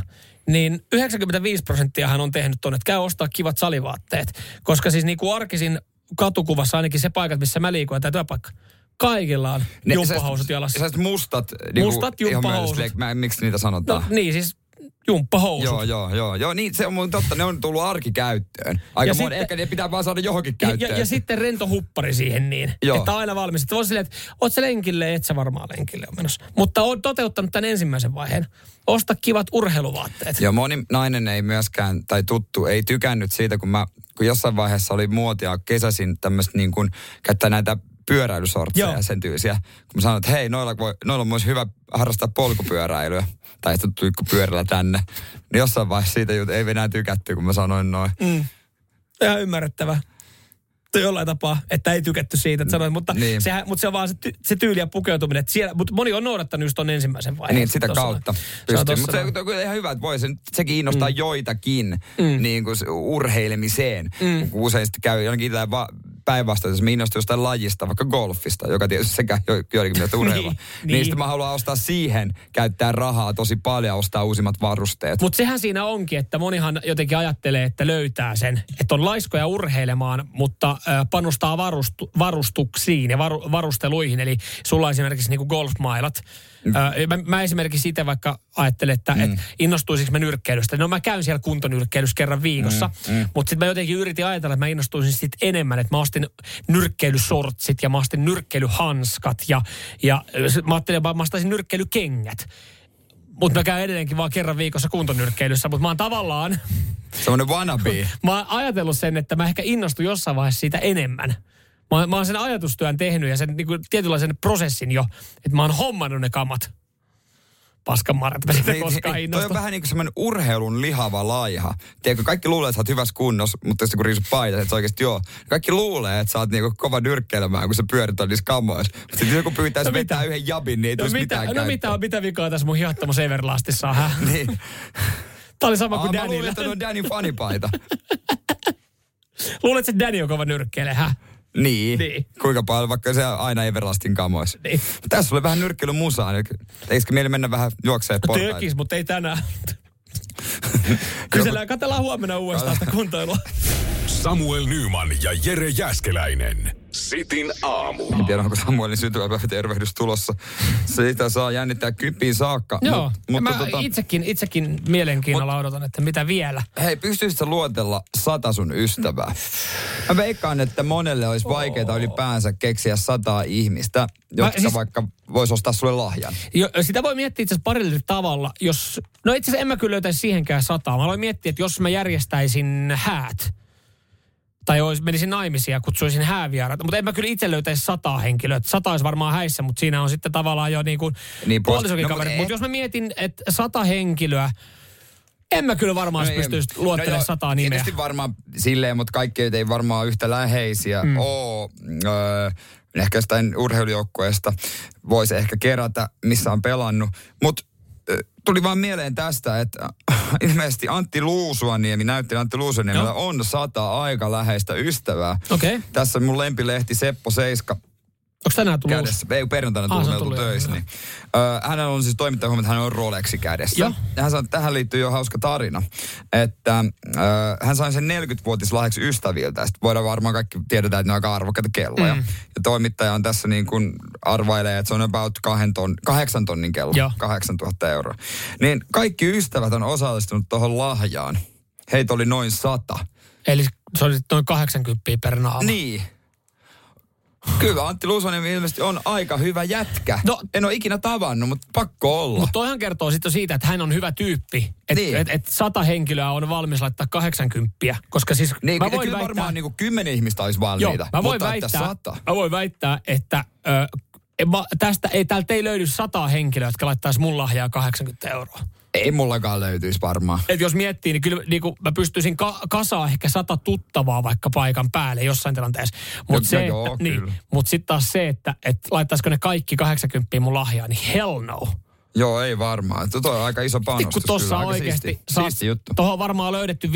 [SPEAKER 3] niin 95 prosenttiahan on tehnyt tuonne, että käy ostaa kivat salivaatteet. Koska siis niin kuin arkisin katukuvassa ainakin se paikat, missä mä liikun, ja tämä työpaikka. Kaikilla on
[SPEAKER 2] Ne-
[SPEAKER 3] jumppahousut jalassa.
[SPEAKER 2] Sellaiset mustat, niin
[SPEAKER 3] Mustat jumppahousut.
[SPEAKER 2] miksi niitä sanotaan?
[SPEAKER 3] No niin, siis jumppahousut.
[SPEAKER 2] Joo, joo, joo, joo. Niin, se on totta. Ne on tullut arkikäyttöön. Aika
[SPEAKER 3] Ja
[SPEAKER 2] moni,
[SPEAKER 3] sitten-
[SPEAKER 2] ehkä ne pitää vaan saada johonkin käyttöön.
[SPEAKER 3] ja, ja sitten rento huppari siihen niin,
[SPEAKER 2] Joo.
[SPEAKER 3] että aina valmis. Että voisi silleen, että oot sä lenkille, et sä varmaan lenkille on menossa. Mutta on toteuttanut tämän ensimmäisen vaiheen. Osta kivat urheiluvaatteet.
[SPEAKER 2] Joo, moni nainen ei myöskään, tai tuttu, ei tykännyt siitä, kun mä, kun jossain vaiheessa oli muotia kesäsin tämmöistä niin kuin, käyttää näitä pyöräilysortseja ja sen tyylisiä. Kun mä sanoin, että hei, noilla, voi, noilla on myös hyvä harrastaa polkupyöräilyä. Tai sitten tuikku pyörällä tänne. Niin jossain vaiheessa siitä jut- ei enää tykätty, kun mä sanoin noin.
[SPEAKER 3] Mm. Ihan ymmärrettävä. Tai jollain tapaa, että ei tykätty siitä, että sanoin, mutta,
[SPEAKER 2] Niin.
[SPEAKER 3] sehän, mutta se on vaan se, ty, se tyyli ja pukeutuminen. Että siellä, mutta moni on noudattanut just ton ensimmäisen vaiheen.
[SPEAKER 2] Niin, sitä
[SPEAKER 3] Tossa
[SPEAKER 2] kautta.
[SPEAKER 3] Se
[SPEAKER 2] pystyy. Mutta se on kyllä ihan hyvä, että voi sen, sekin innostaa mm. joitakin
[SPEAKER 3] Mm.
[SPEAKER 2] niin kuin se urheilemiseen.
[SPEAKER 3] Mm.
[SPEAKER 2] Kun usein sitten käy jonnekin itään va- päinvastoin, jos mä innostun jostain lajista, vaikka golfista, joka tietysti sekä jo, joidenkin mielestä urheilua.
[SPEAKER 3] Niin,
[SPEAKER 2] niin,
[SPEAKER 3] niin.
[SPEAKER 2] sitten mä haluan ostaa siihen, käyttää rahaa tosi paljon, ostaa uusimmat varusteet.
[SPEAKER 3] Mutta sehän siinä onkin, että monihan jotenkin ajattelee, että löytää sen, että on laiskoja urheilemaan, mutta äh, panostaa varustu, varustuksiin ja varu, varusteluihin. Eli sulla on esimerkiksi niinku golfmailat. Äh, mä, mä esimerkiksi itse vaikka ajattelen, että mm. et innostuisinko mä nyrkkeilystä. No mä käyn siellä kuntonyrkkeilyssä kerran viikossa, mm. Mm. mutta sitten mä jotenkin yritin ajatella, että mä innostuisin sit enemmän, että mä ostin nyrkkeilysortsit ja mä ostin nyrkkeilyhanskat ja, ja mä ajattelin, että mä ostaisin nyrkkeilykengät. Mutta mä käyn edelleenkin vaan kerran viikossa kuntonyrkkeilyssä, mutta mä oon tavallaan,
[SPEAKER 2] Semmoinen wannabe.
[SPEAKER 3] mä oon ajatellut sen, että mä ehkä innostun jossain vaiheessa siitä enemmän. Mä, mä oon sen ajatustyön tehnyt ja sen niin kuin, tietynlaisen prosessin jo, että mä oon hommannut ne kamat. Paskan marjat, mä siitä koskaan
[SPEAKER 2] Niin, toi on vähän niin kuin semmoinen urheilun lihava laiha. Tiedätkö, kaikki luulee, että sä oot hyvässä kunnossa, mutta sitten kun riisut paita, että sä oikeasti joo. Kaikki luulee, että sä oot niinku kova nyrkkeilemään, kun sä pyörit on niissä kamoissa. Mutta sitten joku pyytäisi
[SPEAKER 3] No
[SPEAKER 2] no
[SPEAKER 3] mitä?
[SPEAKER 2] vetää yhden jabin, niin ei
[SPEAKER 3] No
[SPEAKER 2] tulisi
[SPEAKER 3] mitä,
[SPEAKER 2] mitään
[SPEAKER 3] no
[SPEAKER 2] käyttöä.
[SPEAKER 3] mitä, on- mitä vikaa tässä mun hihattomassa Everlastissa on, hä?
[SPEAKER 2] Niin.
[SPEAKER 3] Tää oli sama
[SPEAKER 2] Aa,
[SPEAKER 3] kuin
[SPEAKER 2] mä luulin, että on Danin fanipaita.
[SPEAKER 3] Luulet, että Danny on kova nyrkkeilee, hä?
[SPEAKER 2] Niin.
[SPEAKER 3] Niin.
[SPEAKER 2] Kuinka paljon, vaikka se aina Everlastin kamoissa.
[SPEAKER 3] Niin.
[SPEAKER 2] Tässä oli vähän nyrkkeilyn musaa. Niin Eisikö mieli mennä vähän juokseen
[SPEAKER 3] No
[SPEAKER 2] portaita?
[SPEAKER 3] tökis, mutta ei tänään. Kysellään, katsellaan huomenna uudestaan sitä kuntoilua.
[SPEAKER 1] Samuel Nyman ja Jere Jäskeläinen. Sitin aamu.
[SPEAKER 2] En tiedä, onko Samuelin syntymäpäivätervehdys tulossa. Sitä saa jännittää kyppiin saakka.
[SPEAKER 3] Joo,
[SPEAKER 2] Mut,
[SPEAKER 3] mutta
[SPEAKER 2] mutta
[SPEAKER 3] mä
[SPEAKER 2] tota,
[SPEAKER 3] itsekin, itsekin mielenkiinnolla odotan, että mitä vielä.
[SPEAKER 2] hei, pystyisit sä luotella sata sun ystävää? Mä veikkaan, että monelle olisi vaikeaa ylipäänsä keksiä sataa ihmistä, jotka
[SPEAKER 3] siis-
[SPEAKER 2] siis... vaikka vois ostaa sulle lahjan.
[SPEAKER 3] Jo, sitä voi miettiä itse asiassa parilla eri tavalla. Jos, no itse asiassa en mä kyllä löytäisi siihenkään sataa. Mä aloin miettiä, että jos mä järjestäisin häät, tai olisi, menisin naimisiin ja kutsuisin häävieraita. Mutta en mä kyllä itse löytäisi sataa henkilöä. Sata olisi varmaan häissä, mutta siinä on sitten tavallaan jo niin kuin
[SPEAKER 2] Niin,
[SPEAKER 3] puolisokin
[SPEAKER 2] no, mut
[SPEAKER 3] Mutta
[SPEAKER 2] ei-
[SPEAKER 3] jos mä mietin, että sata henkilöä, en mä kyllä varmaan no, pystyisi luottelemaan
[SPEAKER 2] joo,
[SPEAKER 3] sataa nimeä.
[SPEAKER 2] Tietysti varmaan silleen, mutta kaikki ei varmaan yhtä läheisiä mm. ole. Öö, ehkä jostain urheilujoukkueesta voisi ehkä kerätä, missä on pelannut. Mutta tuli vaan mieleen tästä, että ilmeisesti Antti Luusuaniemi, näyttelijä Antti Luusuaniemellä on sata aika läheistä ystävää.
[SPEAKER 3] Okay.
[SPEAKER 2] Tässä mun lempilehti Seppo Seiska
[SPEAKER 3] Onko tänään tullut
[SPEAKER 2] kädessä. Ei, perjantaina
[SPEAKER 3] Ah,
[SPEAKER 2] tullut,
[SPEAKER 3] tullut,
[SPEAKER 2] töissä. Niin. Ö, hänellä on siis toimittaja huomannut, että hän on Rolexi kädessä.
[SPEAKER 3] Joo.
[SPEAKER 2] Ja hän sanoi, että tähän liittyy jo hauska tarina. Että ö, hän sai sen 40-vuotis lahjaksi ystäviltä. Sitten voidaan varmaan kaikki tiedetään, että ne on aika arvokkaita kelloja. Mm. Ja toimittaja on tässä niin kuin arvailee, että se on about kahden ton, kahdeksan tonnin kello.
[SPEAKER 3] Joo.
[SPEAKER 2] 8000 euroa. Niin kaikki ystävät on osallistunut tuohon lahjaan. Heitä oli noin sata.
[SPEAKER 3] Eli se oli noin 80 per naama.
[SPEAKER 2] Niin. Kyllä, Antti Luusonen ilmeisesti on aika hyvä jätkä.
[SPEAKER 3] No-
[SPEAKER 2] en ole ikinä tavannut, mutta pakko olla.
[SPEAKER 3] Mutta toihan kertoo sitten siitä, että hän on hyvä tyyppi. Että
[SPEAKER 2] Niin.
[SPEAKER 3] et, et sata henkilöä on valmis laittaa 80. Koska siis
[SPEAKER 2] niin,
[SPEAKER 3] mä
[SPEAKER 2] kyllä
[SPEAKER 3] voin
[SPEAKER 2] varmaan
[SPEAKER 3] väittää,
[SPEAKER 2] niin kuin kymmenen ihmistä olisi
[SPEAKER 3] joo,
[SPEAKER 2] valmiita.
[SPEAKER 3] mä voin
[SPEAKER 2] mutta
[SPEAKER 3] väittää,
[SPEAKER 2] että sata.
[SPEAKER 3] mä voin väittää, että ö, en mä, tästä ei, täältä ei löydy sataa henkilöä, jotka laittaisi mun lahjaa 80 euroa.
[SPEAKER 2] Ei mullakaan löytyisi varmaan.
[SPEAKER 3] Et jos miettii, niin kyllä niin kuin mä pystyisin ka- kasaa ehkä sata tuttavaa vaikka paikan päälle jossain tilanteessa.
[SPEAKER 2] No,
[SPEAKER 3] Mutta
[SPEAKER 2] joo,
[SPEAKER 3] että, niin, mut sitten taas se, että et laittaisiko ne kaikki 80 mun lahjaa, niin hell no.
[SPEAKER 2] Joo, ei varmaan. Tuo on aika iso panostus.
[SPEAKER 3] Kun tuossa oikeasti siisti, siisti juttu. Tuohon on varmaan löydetty 50-60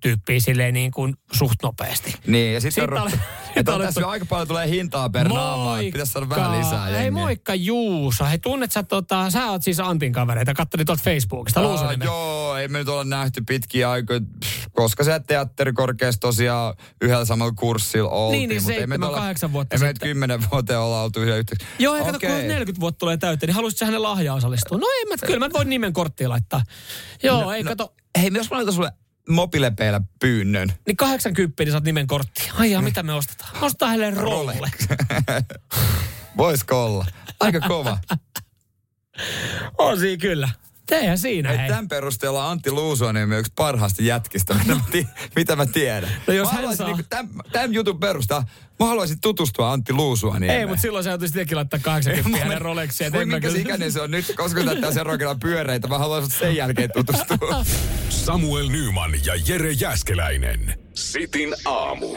[SPEAKER 3] tyyppiä silleen niin kuin suht nopeasti.
[SPEAKER 2] Niin, ja sitten on, oli, että on tässä aika paljon tulee hintaa per naama, pitäisi saada vähän lisää jengiä.
[SPEAKER 3] Hei moikka Juusa. Hei tunnet sä tota, sä oot siis Antin kavereita, kattelin tuolta Facebookista,
[SPEAKER 2] uh, Joo, ei me nyt olla nähty pitkiä aikoja, koska se teatterikorkeassa tosiaan yhdellä samalla kurssilla oltiin.
[SPEAKER 3] Niin, niin seitsemän, kahdeksan vuotta
[SPEAKER 2] ei sitten. Ei kymmenen vuoteen olla oltu yhden yhteydessä.
[SPEAKER 3] Joo, eikä okay. kun 40 vuotta tulee täyteen, niin haluaisit hänen lahjaa osallistua? No ei, mä, kyllä mä voin nimen korttia laittaa. Joo, no, ei no, kato.
[SPEAKER 2] Hei, jos mä laitan sulle mobilepeillä pyynnön.
[SPEAKER 3] Niin 80 niin saat nimen kortti. Ai ja, mitä me ostetaan? Ostetaan hänelle rolle.
[SPEAKER 2] Voisiko olla? Aika kova.
[SPEAKER 3] on siinä kyllä. Eihän siinä, hei.
[SPEAKER 2] Tämän perusteella Antti Luusuoni on yksi parhaasta jätkistä, mitä mä, ti- mitä mä tiedän.
[SPEAKER 3] No jos hän saa... Niin
[SPEAKER 2] tämän, tämän jutun perusteella Mä haluaisin tutustua Antti Luusuaniemeen.
[SPEAKER 3] Ei, mutta silloin sä joutuisit tekin laittaa 80 hänen Rolexia.
[SPEAKER 2] Voi minkä ikäinen se on nyt, koska täyttää seuraavana pyöreitä. Mä haluaisin sen jälkeen tutustua.
[SPEAKER 1] Samuel Nyman ja Jere Jäskeläinen. Sitin aamu.